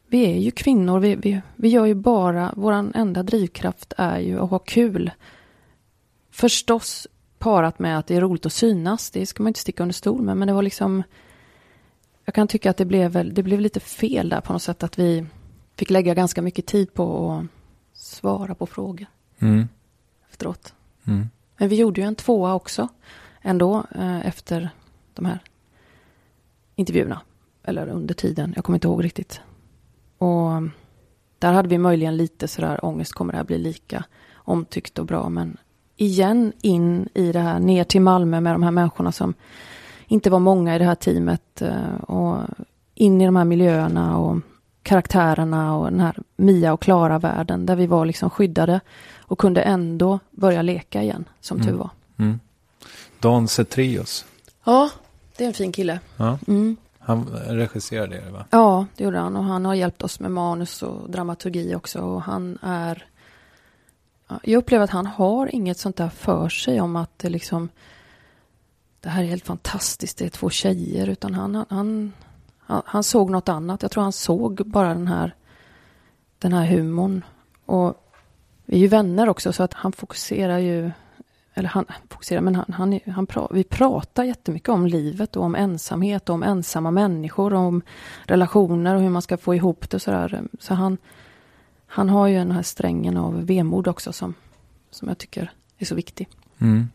vi är ju kvinnor. Vi, vi, vi gör ju bara, vår enda drivkraft är ju att ha kul. Förstås parat med att det är roligt att synas. Det ska man inte sticka under stol med. Men det var liksom, jag kan tycka att det blev, det blev lite fel där på något sätt. Att vi fick lägga ganska mycket tid på att svara på frågor. Mm. Efteråt. Mm. Men vi gjorde ju en tvåa också ändå eh, efter de här intervjuerna. Eller under tiden, jag kommer inte ihåg riktigt. Och där hade vi möjligen lite sådär ångest, kommer det här bli lika omtyckt och bra? Men igen in i det här, ner till Malmö med de här människorna som inte var många i det här teamet. eh, Och in i de här miljöerna och karaktärerna och den här Mia och Klara-världen där vi var liksom skyddade och kunde ändå börja leka igen, som tur var. Mm. Dan Cetrius. Ja, det är en fin kille. Ja. Mm. Han regisserade det va? Ja, det gjorde han och han har hjälpt oss med manus och dramaturgi också och han är Ja, Jag upplever att han har inget sånt där för sig om att det liksom Det här är helt fantastiskt, det är två tjejer utan han, han, han, han såg något annat. Jag tror han såg bara den här Den här humorn och Vi är ju vänner också så att han fokuserar ju eller han fokuserar, men han, han, han pra, vi pratar jättemycket om livet och om ensamhet och om ensamma människor och om relationer och hur man ska få ihop det och sådär. Så han, han har ju den här strängen av vemod också som, som jag tycker är så viktig. Mm.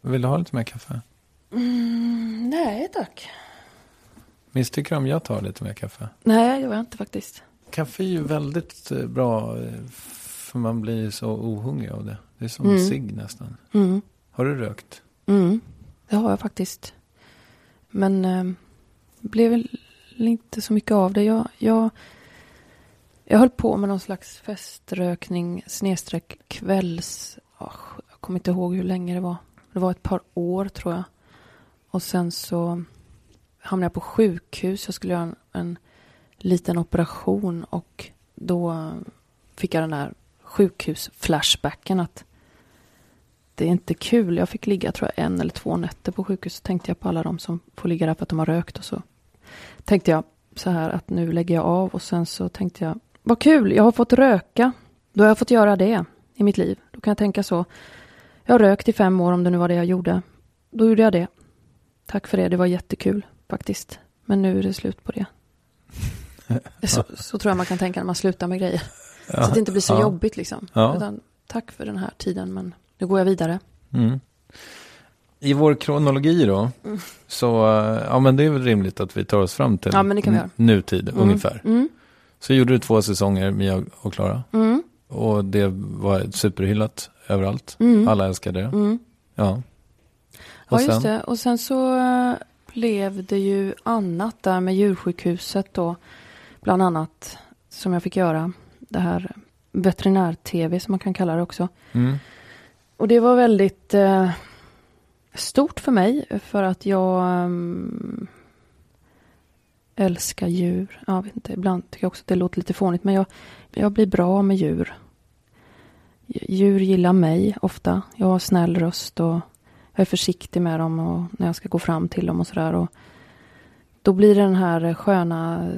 Vill du ha lite mer kaffe? nej, tack. Misstycker du om jag tar lite mer kaffe? Nej, det gör jag inte faktiskt. Kaffe är ju väldigt eh, bra eh, för man blir så ohungrig av det. Det är som Mm. cigg nästan. Mm. Har du rökt? Mm, det har jag faktiskt. Men eh, blev väl inte så mycket av det. Jag, jag, jag höll på med någon slags feströkning snedstreck kvälls... ah, jag kommer inte ihåg hur länge det var. Det var ett par år tror jag. Och sen så hamnade jag på sjukhus. Jag skulle göra en, en liten operation och då fick jag den där sjukhusflashbacken att det är inte kul. Jag fick ligga tror jag en eller två nätter på sjukhus. Så tänkte jag på alla de som får ligga där för att de har rökt och så. Tänkte jag så här att nu lägger jag av och sen så tänkte jag vad kul, jag har fått röka. Då har jag fått göra det i mitt liv. Då kan jag tänka så. Jag har rökt i fem år om det nu var det jag gjorde. Då gjorde jag det. Tack för det, det var jättekul faktiskt. Men nu är det slut på det. Så, så tror jag man kan tänka när man slutar med grejer. Så att det inte blir så ja. jobbigt liksom. Ja. Utan, tack för den här tiden men nu går jag vidare. Mm. I vår kronologi då, så eh, ja men det är väl rimligt att vi tar oss fram till Ja, nutid Mm. ungefär. Mm. Så gjorde du två säsonger, Mia och Klara. Mm. Och det var superhyllat överallt. Mm. Alla älskade det. Mm. Ja. Ja, Och just sen? det. Och sen så blev det ju annat där med djursjukhuset då. Bland annat som jag fick göra. Det här veterinär-tv som man kan kalla det också. Mm. Och det var väldigt eh, stort för mig för att jag ehm, älskar djur. Jag vet inte, ibland tycker jag också att det låter lite fånigt men jag, jag blir bra med djur. Djur gillar mig ofta. Jag har snäll röst och jag är försiktig med dem och när jag ska gå fram till dem och sådär. Då blir det den här sköna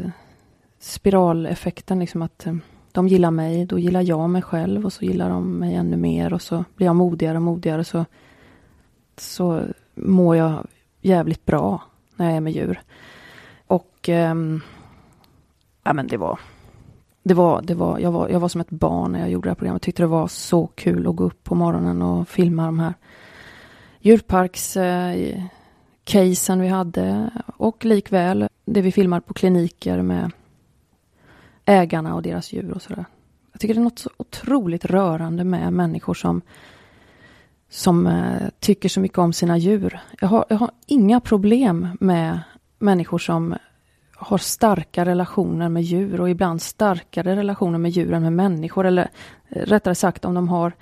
spiraleffekten liksom att eh, de gillar mig, då gillar jag mig själv och så gillar de mig ännu mer och så blir jag modigare och modigare så, så mår jag jävligt bra när jag är med djur. Och ähm, ja men det var, det var, det var, jag var, jag var som ett barn när jag gjorde det här programmet. Jag tyckte det var så kul att gå upp på morgonen och filma de här djurparks-casen eh, vi hade och likväl det vi filmar på kliniker med ägarna och deras djur och sådär. Jag tycker det är något så otroligt rörande med människor som som eh, tycker så mycket om sina djur. Jag har, jag har inga problem med människor som har starka relationer med djur och ibland starkare relationer med djur än med människor. Eller eh, rättare sagt om de har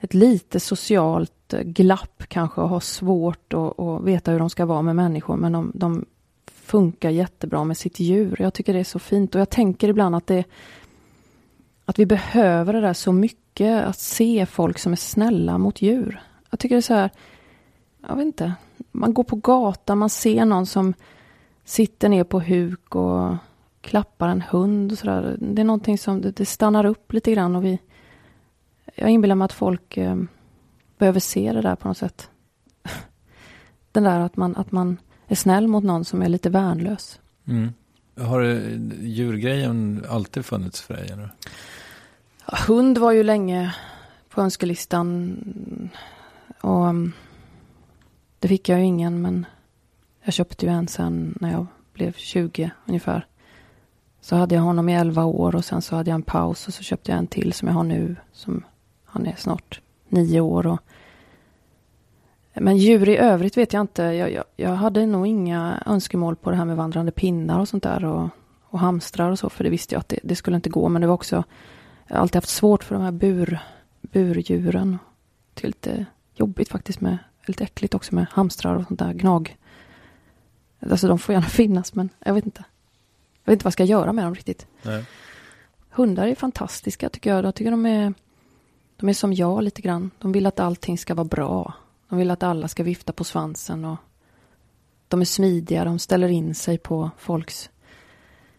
ett lite socialt eh, glapp kanske och har svårt att, att veta hur de ska vara med människor. Men de, de funkar jättebra med sitt djur. Jag tycker det är så fint och jag tänker ibland att det att vi behöver det där så mycket, att se folk som är snälla mot djur. Jag tycker det är så här, jag vet inte, man går på gatan, man ser någon som sitter ner på huk och klappar en hund och sådär. Det är någonting som, det, det stannar upp lite grann och vi, jag inbillar mig att folk eh, behöver se det där på något sätt. Den där att man, att man är snäll mot någon som är lite värnlös. Mm. Har djurgrejen alltid funnits för dig? Eller? Ja, hund var ju länge på önskelistan. Och um, det fick jag ju ingen, men jag köpte ju en sen när jag blev 20 ungefär. Så hade jag honom i 11 år och sen så hade jag en paus och så köpte jag en till som jag har nu. Som han är snart nio år. Och, men djur i övrigt vet jag inte. Jag, jag, jag hade nog inga önskemål på det här med vandrande pinnar och sånt där. Och, och hamstrar och så, för det visste jag att det, det skulle inte gå. Men det var också, jag har alltid haft svårt för de här bur, burdjuren. Det är lite jobbigt faktiskt med, lite äckligt också med hamstrar och sånt där gnag. Alltså de får gärna finnas, men jag vet inte. Jag vet inte vad jag ska göra med dem riktigt. Nej. Hundar är fantastiska tycker jag. Jag tycker de är, de är som jag lite grann. De vill att allting ska vara bra. De vill att alla ska vifta på svansen och de är smidiga. De ställer in sig på folks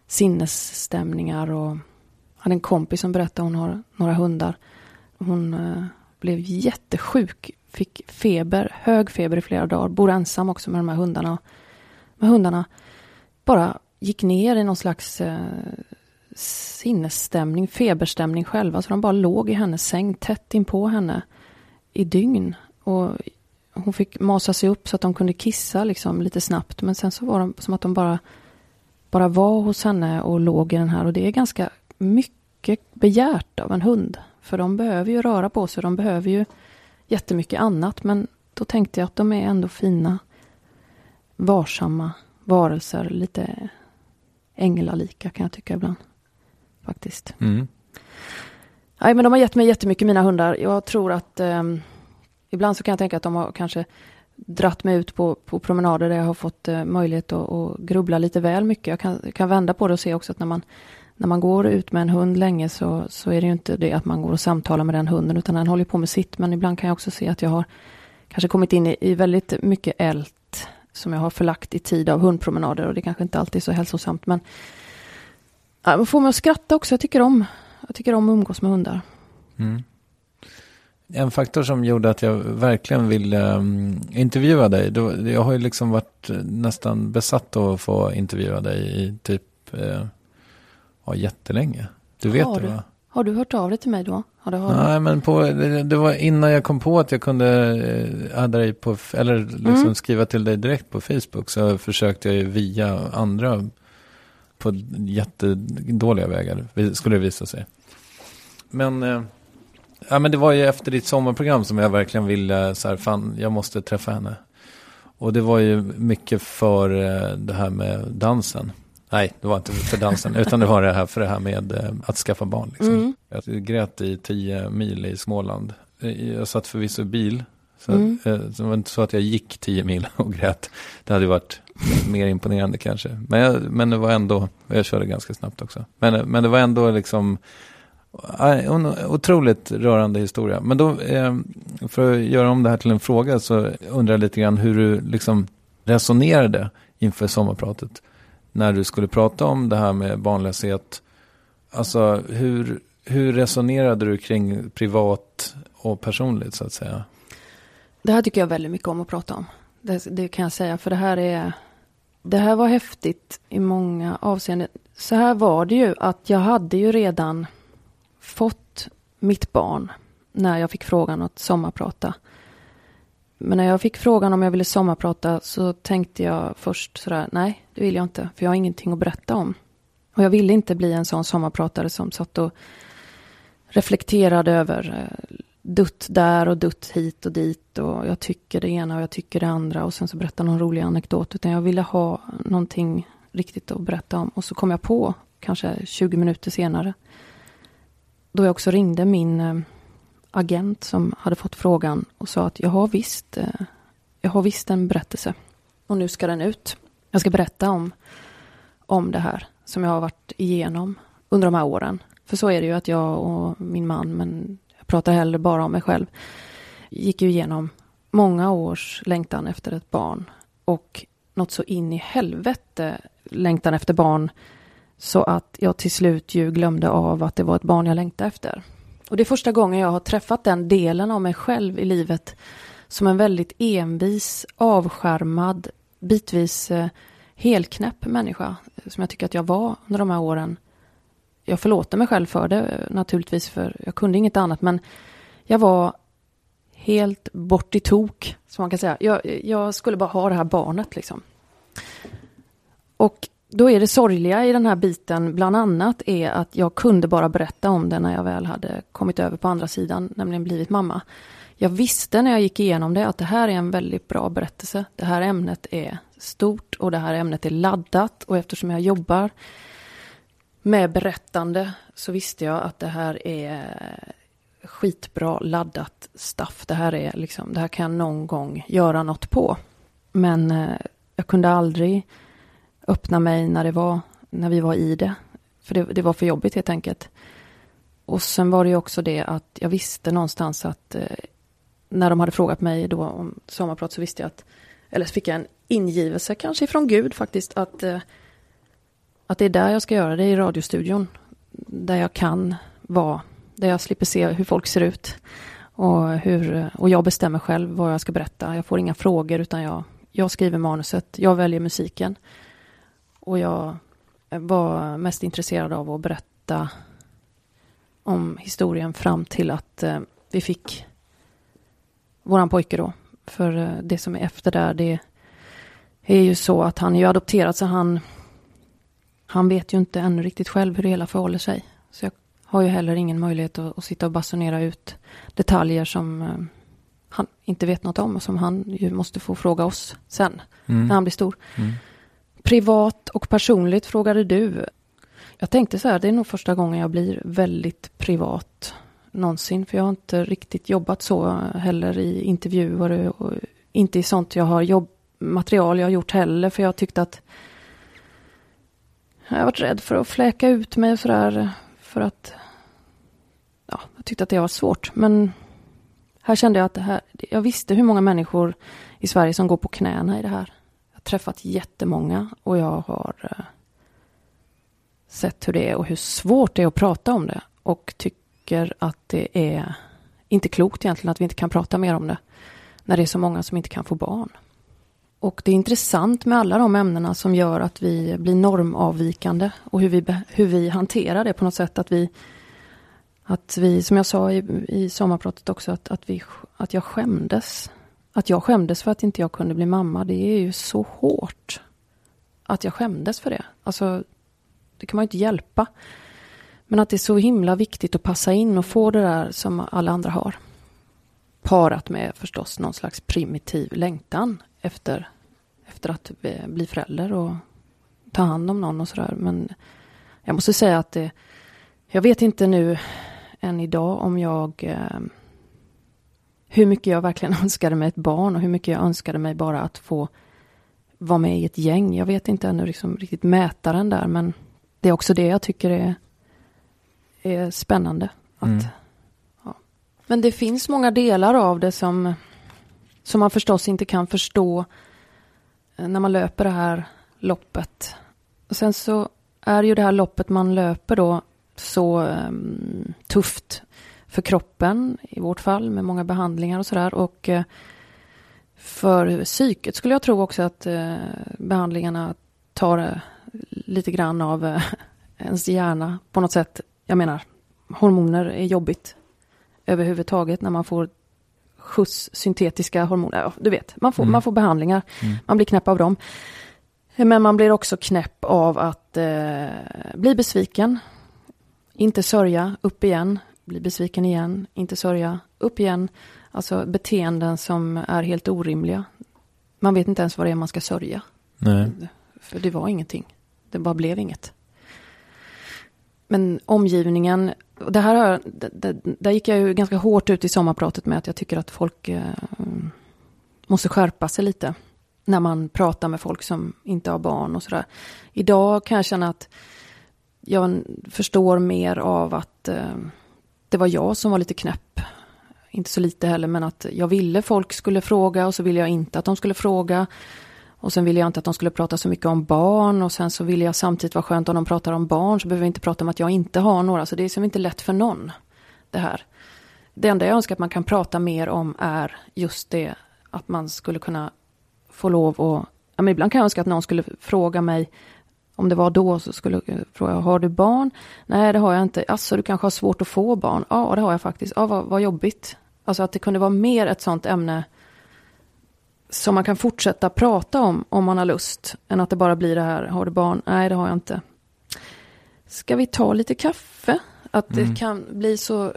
sinnesstämningar och jag hade en kompis som berättade hon har några hundar. Hon eh, blev jättesjuk, fick feber, hög feber i flera dagar, bor ensam också med de här hundarna. Med hundarna bara gick ner i någon slags eh, sinnesstämning, feberstämning själva. Så de bara låg i hennes säng tätt in på henne i dygn. Och hon fick masa sig upp så att de kunde kissa liksom lite snabbt. Men sen så var de som att de bara, bara var hos henne och låg i den här. Och det är ganska mycket begärt av en hund. För de behöver ju röra på sig. De behöver ju jättemycket annat. Men då tänkte jag att de är ändå fina, varsamma varelser. Lite änglalika kan jag tycka ibland. Faktiskt. Mm. Nej, men de har gett mig jättemycket, mina hundar. Jag tror att eh, ibland så kan jag tänka att de har kanske dratt mig ut på, på promenader där jag har fått eh, möjlighet att, att grubbla lite väl mycket. Jag kan, kan vända på det och se också att när man, när man går ut med en hund länge så, så är det ju inte det att man går och samtalar med den hunden utan den håller på med sitt. Men ibland kan jag också se att jag har kanske kommit in i, i väldigt mycket ält som jag har förlagt i tid av hundpromenader och det kanske inte alltid är så hälsosamt. Men ja, man får mig att skratta också. Jag tycker om, jag tycker om att umgås med hundar. Mm. En faktor som gjorde att jag verkligen ville um, intervjua dig. Då, jag har ju liksom varit nästan besatt av att få intervjua dig i typ eh, ja, jättelänge. Du vet har det du, va? Har du hört av dig till mig då? Har du. Nej, men på, det, det var innan jag kom på att jag kunde eh, adda dig på, eller liksom Mm. skriva till dig direkt på Facebook. Så försökte jag ju via andra på jättedåliga vägar, skulle det visa sig. Men, eh, ja, men det var ju efter ditt sommarprogram som jag verkligen ville, så här, fan, jag måste träffa henne. Och det var ju mycket för eh, det här med dansen. Nej, det var inte för dansen, utan det var det här för det här med eh, att skaffa barn. Liksom. Mm. Jag grät i tio mil i Småland. Eh, Jag satt förvisso i bil. Så, Mm. eh, det var inte så att jag gick tio mil och grät. Det hade varit mer imponerande kanske. Men, jag, men det var ändå, jag körde ganska snabbt också. Men, men det var ändå liksom en otroligt rörande historia. Men då, eh, för att göra om det här till en fråga så undrar jag lite grann hur du liksom resonerade inför sommarpratet. När du skulle prata om det här med barnlöshet. Alltså hur, hur resonerade du kring privat och personligt så att säga? Det här tycker jag väldigt mycket om att prata om. Det, det kan jag säga, för det här är... Det här var häftigt i många avseenden. Så här var det ju att jag hade ju redan fått mitt barn när jag fick frågan att sommarprata. Men när jag fick frågan om jag ville sommarprata så tänkte jag först sådär, nej, det vill jag inte, för jag har ingenting att berätta om. Och jag ville inte bli en sån sommarpratare som satt och reflekterade över eh, dutt där och dutt hit och dit och jag tycker det ena och jag tycker det andra och sen så berätta någon rolig anekdot. Utan jag ville ha någonting riktigt att berätta om. Och så kom jag på, kanske 20 minuter senare, då jag också ringde min eh, agent som hade fått frågan och sa att jag har visst, eh, jag har visst en berättelse. Och nu ska den ut. Jag ska berätta om, om det här som jag har varit igenom under de här åren. För så är det ju att jag och min man, men pratar hellre bara om mig själv, gick ju igenom många års längtan efter ett barn. Och något så in i helvete längtan efter barn så att jag till slut ju glömde av att det var ett barn jag längtade efter. Och det är första gången jag har träffat den delen av mig själv i livet som en väldigt envis, avskärmad, bitvis eh, helknäpp människa eh, som jag tycker att jag var under de här åren. Jag förlåter mig själv för det naturligtvis, för jag kunde inget annat, men jag var helt bort i tok, som man kan säga. Jag, jag skulle bara ha det här barnet liksom. Och då är det sorgliga i den här biten bland annat är att jag kunde bara berätta om det när jag väl hade kommit över på andra sidan, nämligen blivit mamma. Jag visste när jag gick igenom det att det här är en väldigt bra berättelse. Det här ämnet är stort och det här ämnet är laddat och eftersom jag jobbar med berättande så visste jag att det här är skitbra laddat stuff. Det här, är liksom, det här kan jag någon gång göra något på. Men eh, jag kunde aldrig öppna mig när, det var, när vi var i det. För det, det var för jobbigt helt enkelt. Och sen var det ju också det att jag visste någonstans att eh, när de hade frågat mig då om sommarprat så visste jag att, eller så fick jag en ingivelse kanske ifrån Gud faktiskt, att, eh, att det är där jag ska göra det, i radiostudion. Där jag kan vara, där jag slipper se hur folk ser ut. Och, hur, och jag bestämmer själv vad jag ska berätta. Jag får inga frågor utan jag, jag skriver manuset, jag väljer musiken. Och jag var mest intresserad av att berätta om historien fram till att eh, vi fick våran pojke då. För eh, det som är efter där, det är ju så att han är ju adopterad så han han vet ju inte ännu riktigt själv hur det hela förhåller sig. Så jag har ju heller ingen möjlighet att, att sitta och basunera ut detaljer som eh, han inte vet något om och som han ju måste få fråga oss sen mm. när han blir stor. Mm. Privat och personligt frågade du. Jag tänkte så här, det är nog första gången jag blir väldigt privat någonsin. För jag har inte riktigt jobbat så heller i intervjuer och inte i sånt jag har jobb, material jag har gjort heller. För jag tyckte att jag har varit rädd för att fläka ut mig sådär. För att ja, jag tyckte att det var svårt. Men här kände jag att det här, jag visste hur många människor i Sverige som går på knäna i det här. Jag har träffat jättemånga och jag har eh, sett hur det är och hur svårt det är att prata om det. Och tycker att det är inte klokt egentligen att vi inte kan prata mer om det. När det är så många som inte kan få barn. Och det är intressant med alla de ämnena som gör att vi blir normavvikande och hur vi, hur vi hanterar det på något sätt. Att vi, att vi som jag sa i, i sommarpratet också, att, att, vi, att jag skämdes. Att jag skämdes för att inte jag kunde bli mamma, det är ju så hårt. Att jag skämdes för det. Alltså, det kan man ju inte hjälpa. Men att det är så himla viktigt att passa in och få det där som alla andra har. Parat med förstås någon slags primitiv längtan efter, efter att bli förälder och ta hand om någon och sådär. Men jag måste säga att det, jag vet inte nu än idag om jag eh, hur mycket jag verkligen önskade mig ett barn och hur mycket jag önskade mig bara att få vara med i ett gäng. Jag vet inte ännu liksom riktigt mätaren där men det är också det jag tycker är är spännande. Att, mm. ja. Men det finns många delar av det som, som man förstås inte kan förstå eh, när man löper det här loppet. Och sen så är ju det här loppet man löper då så um, tufft för kroppen i vårt fall med många behandlingar och sådär. Och uh, för psyket skulle jag tro också att uh, behandlingarna tar uh, lite grann av ens hjärna på något sätt jag menar, hormoner är jobbigt överhuvudtaget när man får skjuts syntetiska hormoner. Ja, du vet, man får, mm. man får behandlingar. Mm. Man blir knäpp av dem. Men man blir också knäpp av att eh, bli besviken. Inte sörja, upp igen. Bli besviken igen, inte sörja, upp igen. Alltså beteenden som är helt orimliga. Man vet inte ens vad det är man ska sörja. Nej. För det var ingenting. Det bara blev inget. Men omgivningen, det här det, där gick jag ju ganska hårt ut i sommarpratet med att jag tycker att folk eh, måste skärpa sig lite. När man pratar med folk som inte har barn och sådär. Idag kan jag känna att jag förstår mer av att eh, det var jag som var lite knäpp. Inte så lite heller, men att jag ville folk skulle fråga och så ville jag inte att de skulle fråga. Och sen ville jag inte att de skulle prata så mycket om barn och sen så ville jag samtidigt vara skönt om de pratar om barn så behöver vi inte prata om att jag inte har några. Så det är som inte lätt för någon det här. Det enda jag önskar att man kan prata mer om är just det att man skulle kunna få lov att... Ja, men ibland kan jag önska att någon skulle fråga mig om det var då så skulle jag fråga, har du barn? Nej, det har jag inte. Alltså, du kanske har svårt att få barn? Ja, det har jag faktiskt. Ja, vad, vad jobbigt. Alltså att det kunde vara mer ett sånt ämne som man kan fortsätta prata om, om man har lust, än att det bara blir det här, har du barn? Nej, det har jag inte. Ska vi ta lite kaffe? Att det kan bli så,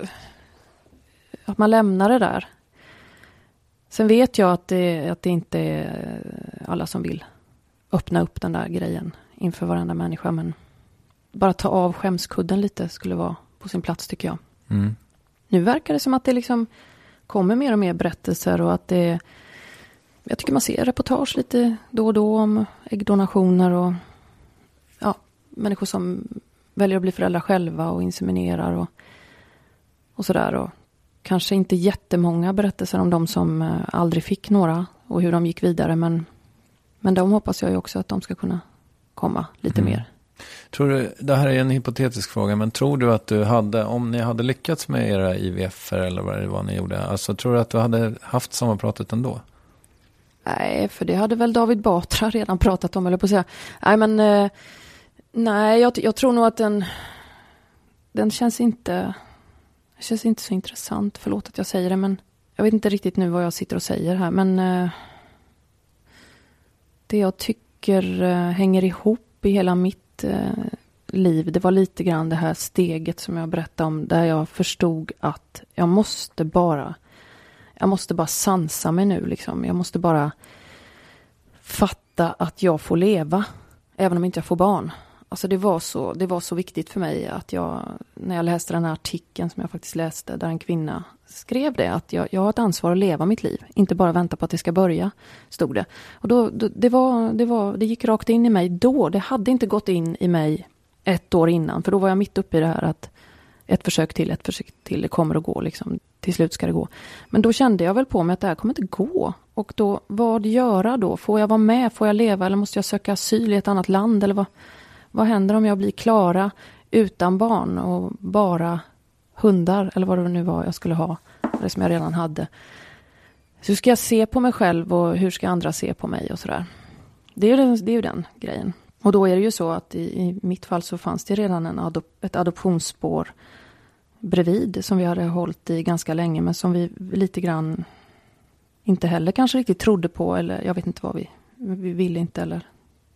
att man lämnar det där. Sen vet jag att det, att det inte är alla som vill öppna upp den där grejen inför varenda människa, men bara ta av skämskudden lite skulle vara på sin plats tycker jag. Mm. Nu verkar det som att det liksom kommer mer och mer berättelser och att det jag tycker man ser reportage lite då och då om äggdonationer och ja, människor som väljer att bli föräldrar själva och inseminerar och, och sådär. Och kanske inte jättemånga berättelser om de som eh, aldrig fick några och hur de gick vidare. Men, men de hoppas jag ju också att de ska kunna komma lite Mm. mer. Tror du, det här är en hypotetisk fråga, men tror du att du hade, om ni hade lyckats med era IVF eller vad det var ni gjorde, alltså tror du att du hade haft sommarpratet ändå? Nej, för det hade väl David Batra redan pratat om, eller på att säga. Nej, men eh, nej, jag, jag tror nog att den, den känns inte, känns inte så intressant. Förlåt att jag säger det, men jag vet inte riktigt nu vad jag sitter och säger här, men eh, det jag tycker eh, hänger ihop i hela mitt eh, liv, det var lite grann det här steget som jag berättade om, där jag förstod att jag måste bara jag måste bara sansa mig nu liksom. Jag måste bara fatta att jag får leva, även om inte jag får barn. Alltså det var, så, det var så viktigt för mig att jag, när jag läste den här artikeln som jag faktiskt läste, där en kvinna skrev det, att jag, jag har ett ansvar att leva mitt liv, inte bara vänta på att det ska börja, stod det. Och då, då, det, var, det, var, det gick rakt in i mig då, det hade inte gått in i mig ett år innan, för då var jag mitt uppe i det här att ett försök till, ett försök till, det kommer att gå liksom. Till slut ska det gå. Men då kände jag väl på mig att det här kommer inte gå. Och då, vad göra då? Får jag vara med? Får jag leva? Eller måste jag söka asyl i ett annat land? Eller vad, vad händer om jag blir Klara utan barn och bara hundar? Eller vad det nu var jag skulle ha. Det som jag redan hade. Så hur ska jag se på mig själv och hur ska andra se på mig och sådär. Det är ju den, det är ju den grejen. Och då är det ju så att i, i mitt fall så fanns det redan en adop, ett adoptionsspår bredvid som vi hade hållit i ganska länge men som vi lite grann inte heller kanske riktigt trodde på eller jag vet inte vad vi, vi ville inte eller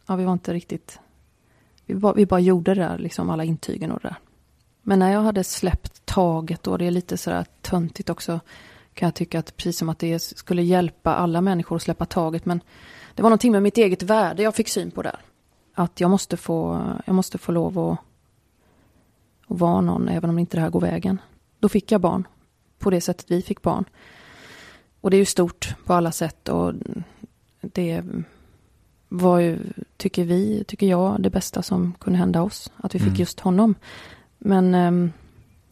ja, vi var inte riktigt, vi bara, vi bara gjorde det där, liksom alla intygen och det där. Men när jag hade släppt taget och det är lite sådär töntigt också kan jag tycka att precis som att det skulle hjälpa alla människor att släppa taget men det var någonting med mitt eget värde jag fick syn på där. Att jag måste få, jag måste få lov att, att vara någon även om inte det här går vägen. Då fick jag barn. På det sättet vi fick barn. Och det är ju stort på alla sätt och det var ju, tycker vi, tycker jag, det bästa som kunde hända oss. Att vi fick Mm. just honom. Men ehm,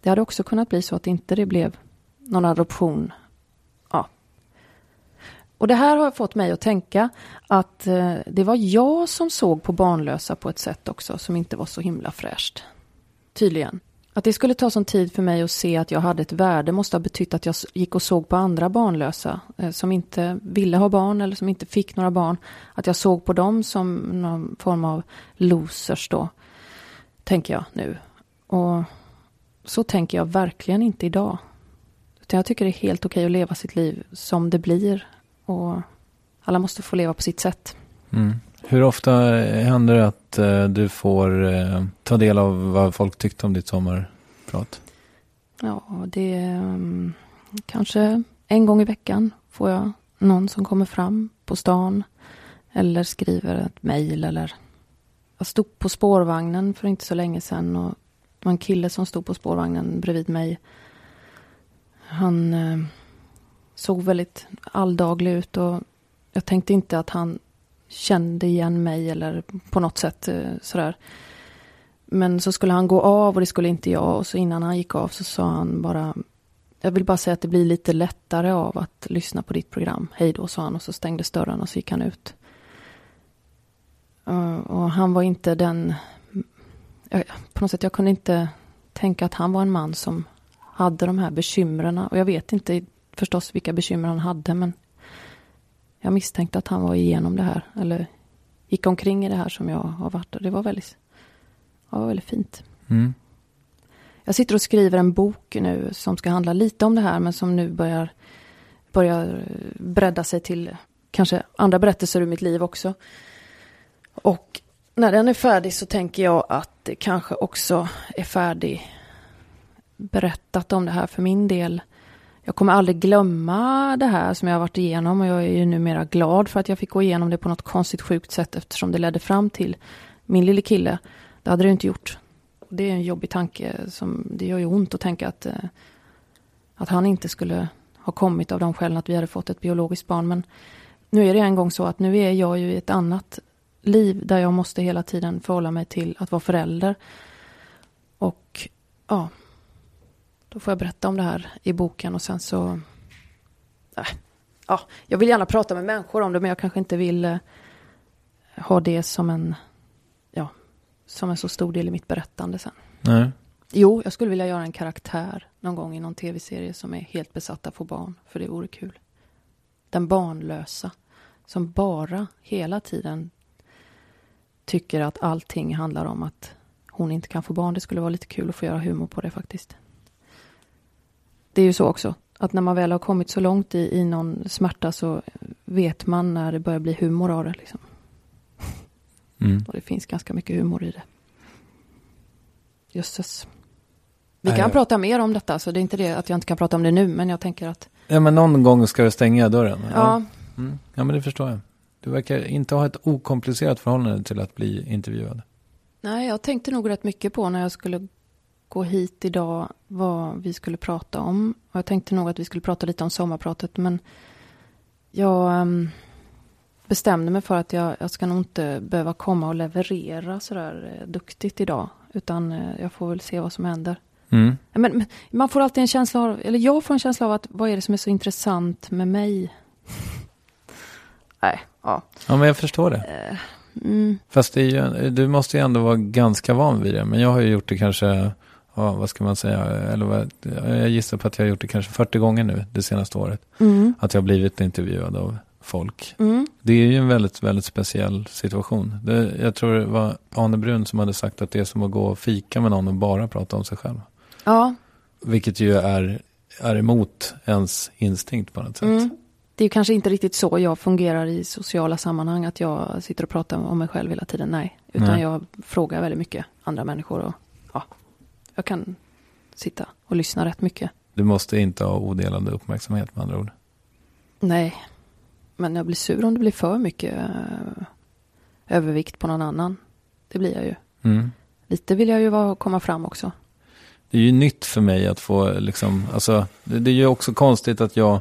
det hade också kunnat bli så att inte det blev någon adoption. Ja. Och det här har fått mig att tänka att eh, det var jag som såg på barnlösa på ett sätt också som inte var så himla fräscht. Tydligen. Att det skulle ta sån tid för mig att se att jag hade ett värde måste ha betytt att jag gick och såg på andra barnlösa eh, som inte ville ha barn eller som inte fick några barn. Att jag såg på dem som någon form av losers då, tänker jag nu. Och så tänker jag verkligen inte idag. Utan jag tycker det är helt okej att leva sitt liv som det blir. Och alla måste få leva på sitt sätt. Mm. Hur ofta händer det att eh, du får eh, ta del av vad folk tyckte om ditt sommarprat? Ja, det är um, kanske en gång i veckan får jag någon som kommer fram på stan eller skriver ett mejl eller jag stod på spårvagnen för inte så länge sedan och det var en kille som stod på spårvagnen bredvid mig. Han eh, såg väldigt alldaglig ut och jag tänkte inte att han kände igen mig eller på något sätt eh, sådär. Men så skulle han gå av och det skulle inte jag. Och så innan han gick av så sa han bara Jag vill bara säga att det blir lite lättare av att lyssna på ditt program. Hej då, sa han och så stängdes dörren och så gick han ut. Och han var inte den På något sätt, jag kunde inte tänka att han var en man som hade de här bekymren. Och jag vet inte förstås vilka bekymmer han hade men jag misstänkte att han var igenom det här. Eller gick omkring i det här som jag har varit. Och det var väldigt, ja, var väldigt fint. Mm. Jag sitter och skriver en bok nu som ska handla lite om det här men som nu börjar, börjar bredda sig till kanske andra berättelser ur mitt liv också. Och när den är färdig så tänker jag att det kanske också är färdig berättat om det här för min del. Jag kommer aldrig glömma det här som jag har varit igenom och jag är ju numera glad för att jag fick gå igenom det på något konstigt sjukt sätt eftersom det ledde fram till min lille kille. Det hade det inte gjort. Det är en jobbig tanke som det gör ju ont att tänka att, eh, att han inte skulle ha kommit av de skälen att vi hade fått ett biologiskt barn. Men nu är det en gång så att nu är jag ju i ett annat liv där jag måste hela tiden förhålla mig till att vara förälder. Och ja, då får jag berätta om det här i boken och sen så... Äh, ja, jag vill gärna prata med människor om det men jag kanske inte vill eh, ha det som en, ja, som en så stor del i mitt berättande sen. Nej. Jo, jag skulle vilja göra en karaktär någon gång i någon tv-serie som är helt besatt av att få barn, för det vore kul. Den barnlösa, som bara hela tiden tycker att allting handlar om att hon inte kan få barn. Det skulle vara lite kul att få göra humor på det faktiskt. Det är ju så också, att när man väl har kommit så långt i, i någon smärta så vet man när det börjar bli humor av det. Liksom. Mm. Och det finns ganska mycket humor i det. Jösses. Vi Nej, kan jag- prata mer om detta, så det är inte det att jag inte kan prata om det nu, men jag tänker att Ja, men någon gång ska du stänga dörren. ja, Mm. ja, men det förstår jag. Du verkar inte ha ett okomplicerat förhållande till att bli intervjuad. nej, jag tänkte nog rätt mycket på när jag skulle gå hit idag vad vi skulle prata om. Och jag tänkte nog att vi skulle prata lite om sommarpratet, men jag ehm, bestämde mig för att jag, jag ska nog inte behöva komma och leverera sådär eh, duktigt idag, utan eh, jag får väl se vad som händer. Mm. Men, man får alltid en känsla av, eller jag får en känsla av att vad är det som är så intressant med mig? Nej, ja. Ja, men jag förstår det. Mm, Fast det är ju, du måste ju ändå vara ganska van vid det. Men jag har ju gjort det kanske, ja, vad ska man säga, eller vad, jag gissar på att jag har gjort det kanske 40 gånger nu det senaste året. mm, Att jag har blivit intervjuad av folk. mm, Det är ju en väldigt, väldigt speciell situation. Det, jag tror det var Arne Brun som hade sagt att det är som att gå och fika med någon och bara prata om sig själv. ja, Vilket ju är, är emot ens instinkt på något sätt. mm. Det är kanske inte riktigt så jag fungerar i sociala sammanhang, att jag sitter och pratar om mig själv hela tiden. Nej, utan Nej. jag frågar väldigt mycket andra människor och jag kan sitta och lyssna rätt mycket. Du måste inte ha odelad uppmärksamhet med andra ord. Nej, men jag blir sur om det blir för mycket eh, övervikt på någon annan. Det blir jag ju. Mm. Lite vill jag ju vara, komma fram också. Det är ju nytt för mig att få liksom, alltså det, det är ju också konstigt att jag,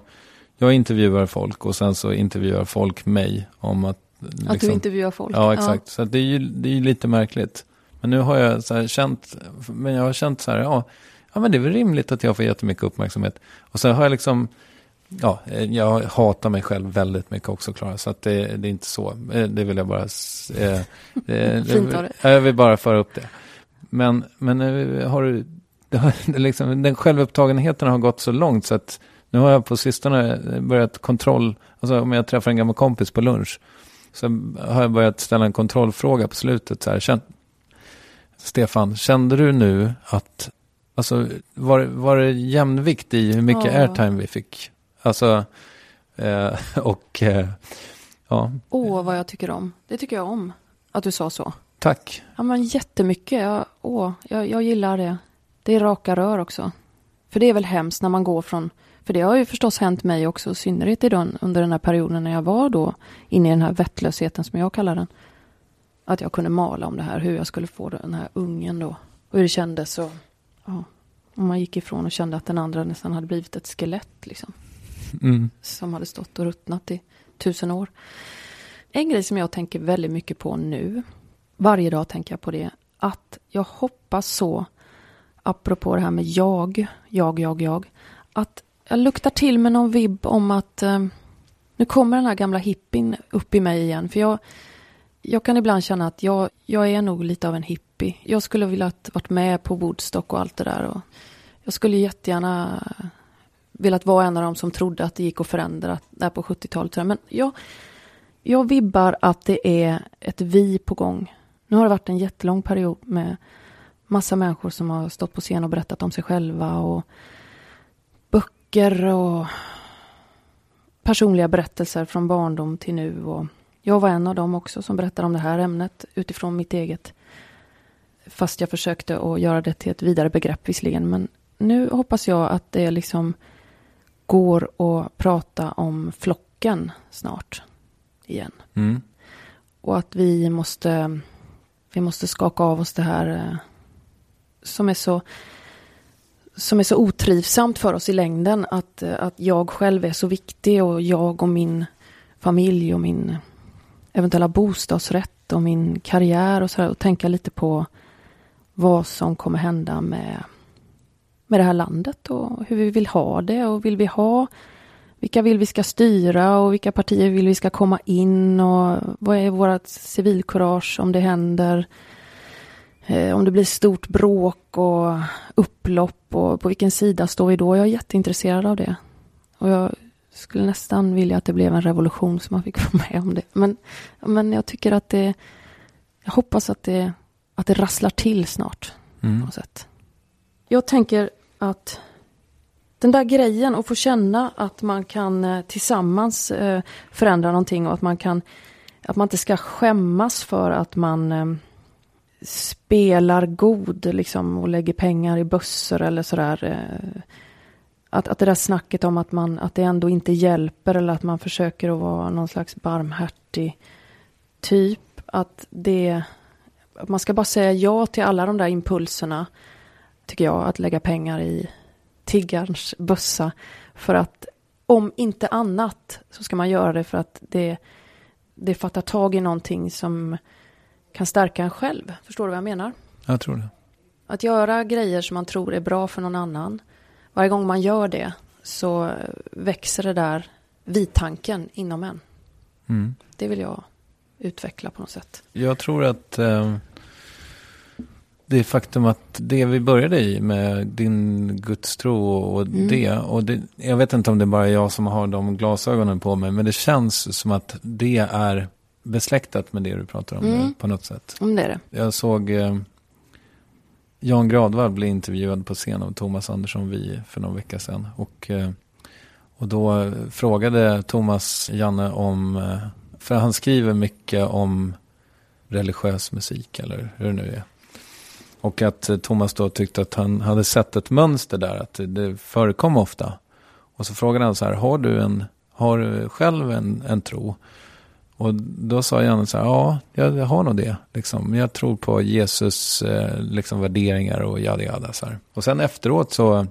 jag intervjuar folk och sen så intervjuar folk mig om att liksom, Att du intervjuar folk. Ja, exakt. Så att det är ju det är lite märkligt. Men nu har jag så känt, men jag har känt så här, ja, ja men det är väl rimligt att jag får jättemycket uppmärksamhet. Och så har jag liksom, ja, eh, jag hatar mig själv väldigt mycket också Klara, så att det, det är inte så. Eh, Det vill jag bara, eh, det, Fint av dig. jag vill bara föra upp det. Men, men eh, har du, det har, det liksom, den självupptagenheten har gått så långt så att nu har jag på sistone börjat kontroll, alltså om jag träffar en gammal kompis på lunch, så har jag börjat ställa en kontrollfråga på slutet. Så här, Stefan, kände du nu att, alltså var, var det jämvikt i hur mycket Ja. airtime vi fick? Alltså, eh, och eh, ja, Åh, vad jag tycker om. Det tycker jag om. Att du sa så. tack. Ja, men jättemycket. Jag, åh, jag, jag gillar det. Det är raka rör också. För det är väl hemskt när man går från... För det har ju förstås hänt mig också, i synnerhet i den, under den här perioden när jag var då inne i den här vettlösheten som jag kallar den. Att jag kunde mala om det här, hur jag skulle få den här ungen då. Och hur det kändes och... Ja, och man gick ifrån och kände att den andra nästan hade blivit ett skelett liksom. Mm. som hade stått och ruttnat i tusen år. En grej som jag tänker väldigt mycket på nu, varje dag tänker jag på det, att jag hoppas så, apropå det här med jag, jag, jag, jag, att jag luktar till med någon vibb om att eh, nu kommer den här gamla hippin upp i mig igen. För jag, jag kan ibland känna att jag, jag är nog lite av en hippie. Jag skulle vilja ha varit med på Woodstock och allt det där. Och jag skulle jättegärna velat vara en av dem som trodde att det gick att förändra där på 70-talet. Men jag, jag vibbar att det är ett vi på gång. Nu har det varit en jättelång period med massa människor som har stått på scen och berättat om sig själva och böcker och personliga berättelser från barndom till nu. Och jag var en av dem också som berättade om det här ämnet utifrån mitt eget. Fast jag försökte att göra det till ett vidare begrepp visserligen. Men nu hoppas jag att det liksom går att prata om flocken snart igen. Mm. Och att vi måste, vi måste skaka av oss det här eh, som är så som är så otrivsamt för oss i längden. Att, eh, att jag själv är så viktig och jag och min familj och min eventuella bostadsrätt och min karriär och sådär. Och tänka lite på vad som kommer hända med, med det här landet och hur vi vill ha det och vill vi ha vilka vill vi ska styra och vilka partier vill vi ska komma in och vad är vårt civilkurage om det händer? Eh, om det blir stort bråk och upplopp och på vilken sida står vi då? Jag är jätteintresserad av det. Och jag skulle nästan vilja att det blev en revolution så man fick vara med om det. Men, men jag tycker att det, jag hoppas att det, att det rasslar till snart. Mm. På något sätt. Jag tänker att den där grejen att få känna att man kan eh, tillsammans eh, förändra någonting och att man kan att man inte ska skämmas för att man eh, spelar god liksom och lägger pengar i bössor eller sådär. Att, att det där snacket om att, man, att det ändå inte hjälper eller att man försöker att vara någon slags barmhärtig typ. Att det, att man ska bara säga ja till alla de där impulserna, tycker jag, att lägga pengar i tiggarns bössa. För att om inte annat så ska man göra det för att det, det fattar tag i någonting som kan stärka en själv. Förstår du vad jag menar? Jag tror det. Att göra grejer som man tror är bra för någon annan. Varje gång man gör det så växer det där vitanken inom en. Mm. Det vill jag utveckla på något sätt. Jag tror att eh, det faktum att det vi började i med din gudstro och Mm. det. Och det, jag vet inte om det är bara jag som har de glasögonen på mig. Men det känns som att det är besläktat med det du pratar om Mm. på något sätt. Om det är det. Jag såg eh, Jan Gradvall blev intervjuad på scen av Thomas Andersson Vi för någon vecka sedan. Och, eh, och då frågade Thomas Janne om, eh, för han skriver mycket om religiös musik eller hur det nu är. Och att eh, Thomas då tyckte att han hade sett ett mönster där, att det förekom ofta. Och så frågade han så här, har du, en, har du själv en, en tro? Och då sa Janne så här, ja, jag har nog det. Liksom. Men Jag tror på Jesus eh, liksom, värderingar och jada jada. Så här. Och sen efteråt så,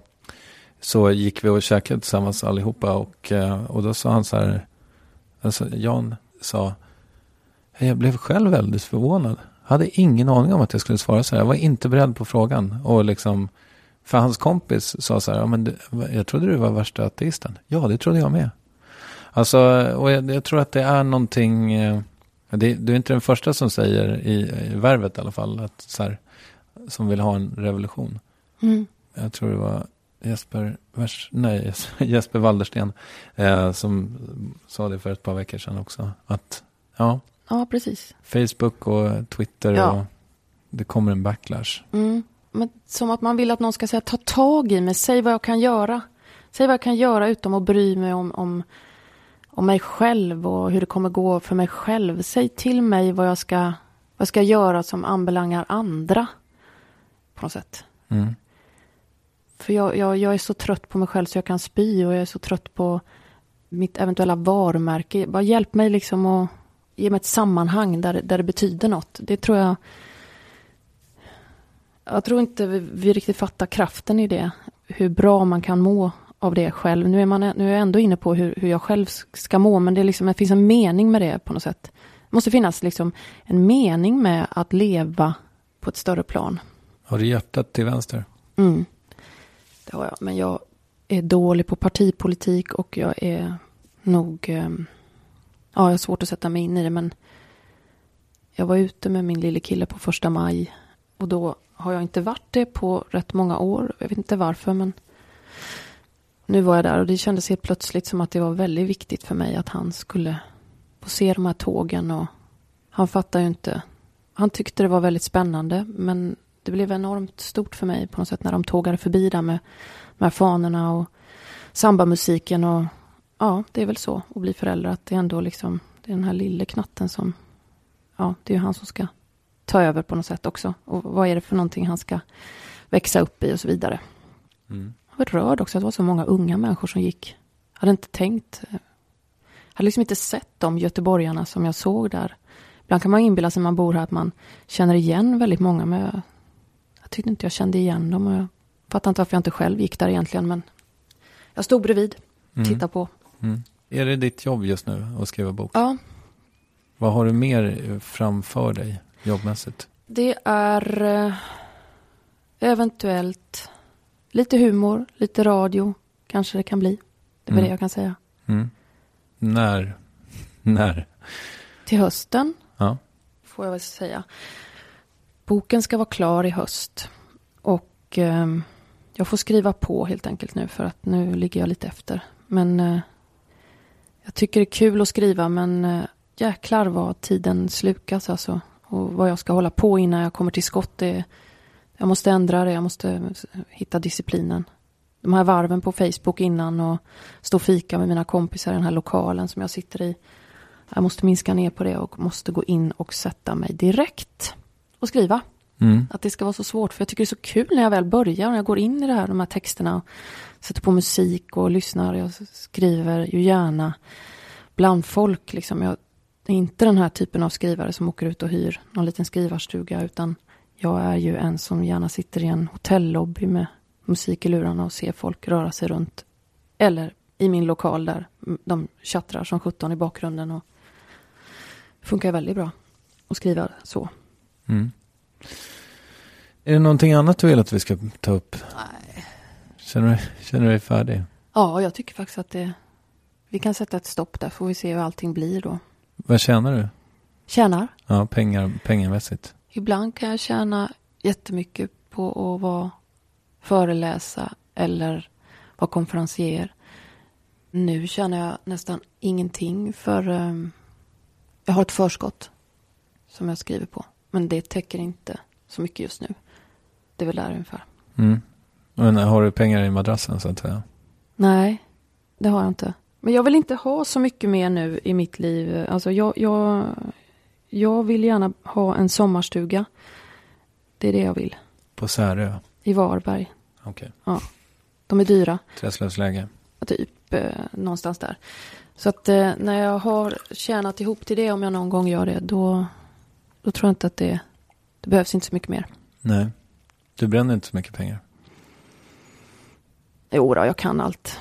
så gick vi och käkade tillsammans allihopa. Och, eh, och då sa han så här, alltså Jan sa, jag blev själv väldigt förvånad. Jag Hade ingen aning om att jag skulle svara så här. Jag var inte beredd på frågan. Och liksom, för hans kompis sa så här, ja, men du, jag trodde du var värsta ateisten. Ja, det trodde jag med. Alltså, och jag, jag tror att det är någonting, eh, det, du är inte den första som säger i, i värvet i alla fall, att så här, som vill ha en revolution. Mm. Jag tror det var Jesper, vers, nej, Jesper Waldersten eh, som sa det för ett par veckor sedan också. Att ja, Ja, precis. Facebook och Twitter Ja. och det kommer en backlash. Mm. Men som att man vill att någon ska säga ta tag i mig, säg vad jag kan göra. Säg vad jag kan göra utom att bry mig om, om, om mig själv och hur det kommer gå för mig själv. Säg till mig vad jag ska, vad jag ska göra som anbelangar andra. På något sätt. Mm. För jag, jag, jag är så trött på mig själv så jag kan spy och jag är så trött på mitt eventuella varumärke. Bara hjälp mig liksom att ge mig ett sammanhang där, där det betyder något. Det tror jag... Jag tror inte vi, vi riktigt fattar kraften i det. Hur bra man kan må av det själv. Nu är, man, nu är jag ändå inne på hur, hur jag själv ska må, men det, är liksom, det finns en mening med det på något sätt. Det måste finnas liksom en mening med att leva på ett större plan. Har du hjärtat till vänster? Mm. Det har jag. Men jag är dålig på partipolitik och jag är nog... ehm, ja, jag har svårt att sätta mig in i det, men jag var ute med min lille kille på första maj och då har jag inte varit det på rätt många år. Jag vet inte varför, men nu var jag där och det kändes helt plötsligt som att det var väldigt viktigt för mig att han skulle få se de här tågen och han fattar ju inte. Han tyckte det var väldigt spännande, men det blev enormt stort för mig på något sätt när de tågade förbi där med de här fanorna och sambamusiken och ja, det är väl så att bli förälder. Att det är ändå liksom, det är den här lille knatten som, ja, det är ju han som ska ta över på något sätt också. Och vad är det för någonting han ska växa upp i och så vidare. Mm. Var rörd också att det var så många unga människor som gick. Jag hade inte tänkt. Jag hade liksom inte sett de göteborgarna som jag såg där. Ibland kan man inbilla sig när man bor här att man känner igen väldigt många. Men jag, jag tyckte inte jag kände igen dem. Och jag fattar inte varför jag inte själv gick där egentligen. Men jag stod bredvid, Mm. tittade på. Mm. Är det ditt jobb just nu att skriva bok? Ja, Vad har du mer framför dig jobbmässigt? det är eh, eventuellt lite humor, lite radio. Kanske det kan bli. Det är Mm. det jag kan säga. Mm. När? När? Till hösten Ja. får jag väl säga. Boken ska vara klar i höst. Och ehm, jag får skriva på helt enkelt nu för att nu ligger jag lite efter. Men eh, jag tycker det är kul att skriva men eh, jäklar vad tiden slukas alltså. Och vad jag ska hålla på innan jag kommer till skott. Det, jag måste ändra det, jag måste hitta disciplinen. De här varven på Facebook innan och stå och fika med mina kompisar i den här lokalen som jag sitter i. Jag måste minska ner på det och måste gå in och sätta mig direkt och skriva. Mm. Att det ska vara så svårt, för jag tycker det är så kul när jag väl börjar, när jag går in i det här, de här texterna och sätter på musik och lyssnar. Jag skriver ju gärna bland folk, liksom. Jag är inte den här typen av skrivare som åker ut och hyr någon liten skrivarstuga, utan jag är ju en som gärna sitter i en hotellobby med musik i lurarna och ser folk röra sig runt. Eller i min lokal där de tjattrar som 17 i bakgrunden och funkar väldigt bra att skriva så. Mm. Är det någonting annat du vill att vi ska ta upp? Nej. Känner du, känner du dig färdig? Ja, jag tycker faktiskt att det... Vi kan sätta ett stopp där, får vi se hur allting blir då. Vad tjänar du? Tjänar. Ja, pengar, pengamässigt. Ibland kan jag tjäna jättemycket på att vara föreläsa eller vara konferencier. Nu tjänar jag nästan ingenting för um, jag har ett förskott som jag skriver på. Men det täcker inte så mycket just nu. Det är väl där ungefär. Mm. Men har du pengar i madrassen så att säga? Nej, det har jag inte. Men jag vill inte ha så mycket mer nu i mitt liv. Alltså jag, jag, jag vill gärna ha en sommarstuga. Det är det jag vill. På Särö? I Varberg. Okej. De är dyra. Träslövsläge? Typ eh, någonstans där. Så att eh, när jag har tjänat ihop till det, om jag någon gång gör det, då, då tror jag inte att det, det behövs inte så mycket mer. Nej. Du bränner inte så mycket pengar? Jo då, jag kan allt.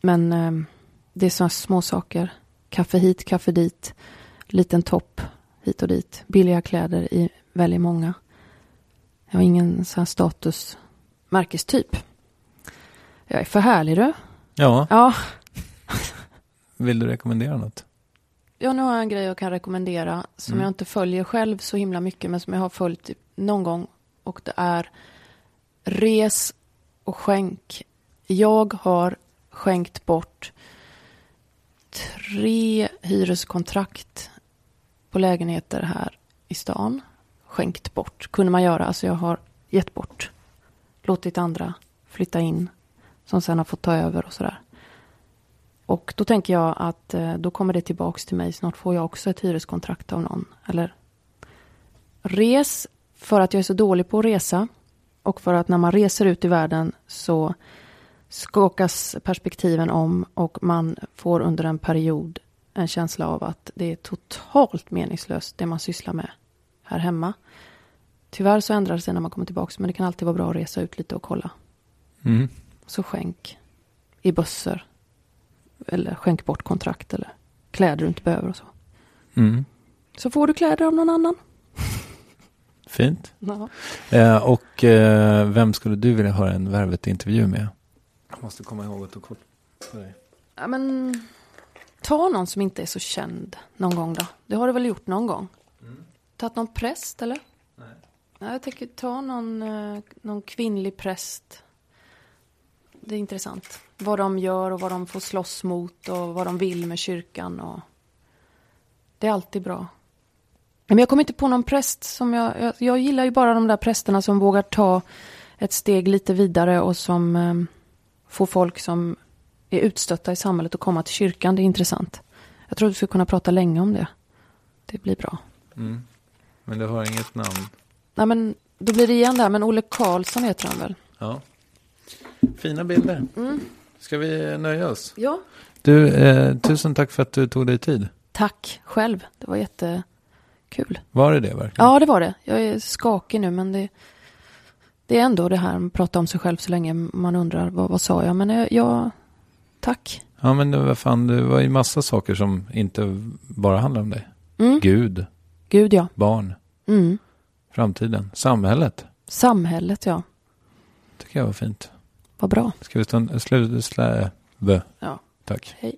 Men eh, det är sådana små saker. Kaffe hit, kaffe dit. Liten topp hit och dit. Billiga kläder i väldigt många. Jag har ingen sån här statusmärkestyp. Jag är för härlig du. Ja. Ja, Vill du rekommendera något? Ja, nu har jag en grej jag kan rekommendera som Mm. jag inte följer själv så himla mycket men som jag har följt typ någon gång och det är res och skänk. Jag har skänkt bort tre hyreskontrakt på lägenheter här i stan. Skänkt bort, kunde man göra. Alltså jag har gett bort. Låtit andra flytta in som sen har fått ta över och sådär. Och då tänker jag att eh, då kommer det tillbaks till mig. Snart får jag också ett hyreskontrakt av någon. Eller res för att jag är så dålig på att resa. Och för att när man reser ut i världen så skakas perspektiven om och man får under en period en känsla av att det är totalt meningslöst det man sysslar med här hemma. Tyvärr så ändrar det sig när man kommer tillbaka men det kan alltid vara bra att resa ut lite och kolla. Mm. Så skänk i bössor. Eller skänk bort kontrakt eller kläder du inte behöver och så. Mm. Så får du kläder av någon annan. Fint. Ja. Eh, och eh, vem skulle du vilja höra en Värvet-intervju med? Jag måste komma ihåg att ta kort på dig. ja men ta någon som inte är så känd någon gång då. Det har du väl gjort någon gång? Tagit någon präst eller? Nej. Jag tänker ta någon, eh, någon kvinnlig präst. Det är intressant. Vad de gör och vad de får slåss mot och vad de vill med kyrkan. Och... Det är alltid bra. Men jag kommer inte på någon präst som jag, jag... Jag gillar ju bara de där prästerna som vågar ta ett steg lite vidare och som eh, får folk som är utstötta i samhället och komma till kyrkan. Det är intressant. Jag tror vi skulle kunna prata länge om det. Det blir bra. Men det har inget namn. Nej, men då blir det igen där. Men Olle Karlsson heter han väl? Ja. Fina bilder. Ska vi nöja oss? Ja. Du, eh, tusen tack för att du tog dig tid. Tack själv. Det var jättekul. Var det det verkligen? Ja, det var det. Jag är skakig nu, men det, det är ändå det här att prata om sig själv så länge man undrar vad, vad sa jag. Men jag, jag tack. Ja, men vad fan, det var ju massa saker som inte bara handlar om dig. Mm. Gud, Gud, ja. barn, Mm. framtiden, samhället. Samhället, ja. Tycker jag var fint. Vad bra. Ska vi stå slut, slä. Ja. Tack. Hej.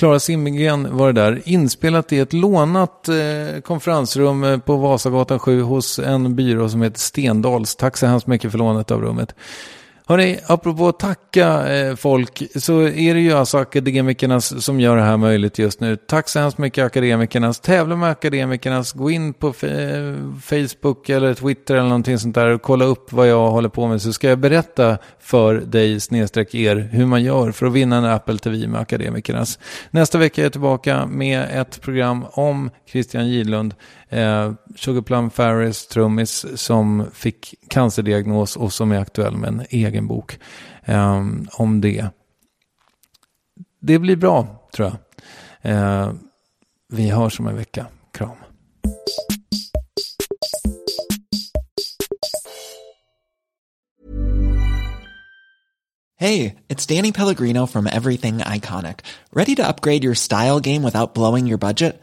Klara Simmengren var det där. Inspelat i ett lånat eh, konferensrum eh, på Vasagatan 7 hos en byrå som heter Stendals. Tack så hemskt mycket för lånet av rummet. Hörrni, apropå att tacka eh, folk så är det ju alltså akademikernas som gör det här möjligt just nu. Tack så hemskt mycket akademikernas. Tävla med akademikernas. Gå in på Facebook eller Twitter eller någonting sånt där och kolla upp vad jag håller på med så ska jag berätta för dig snedstreck er hur man gör för att vinna en Apple TV med akademikernas. Nästa vecka är jag tillbaka med ett program om Christian Gidlund. Eh, Sugar Plum trummis, som fick cancerdiagnos och som är aktuell med en egen bok eh, om det. Det blir bra, tror jag. Eh, vi hörs om en vecka. Kram. Hey, it's Danny Pellegrino from Everything Iconic. Ready to upgrade your style game without blowing your budget?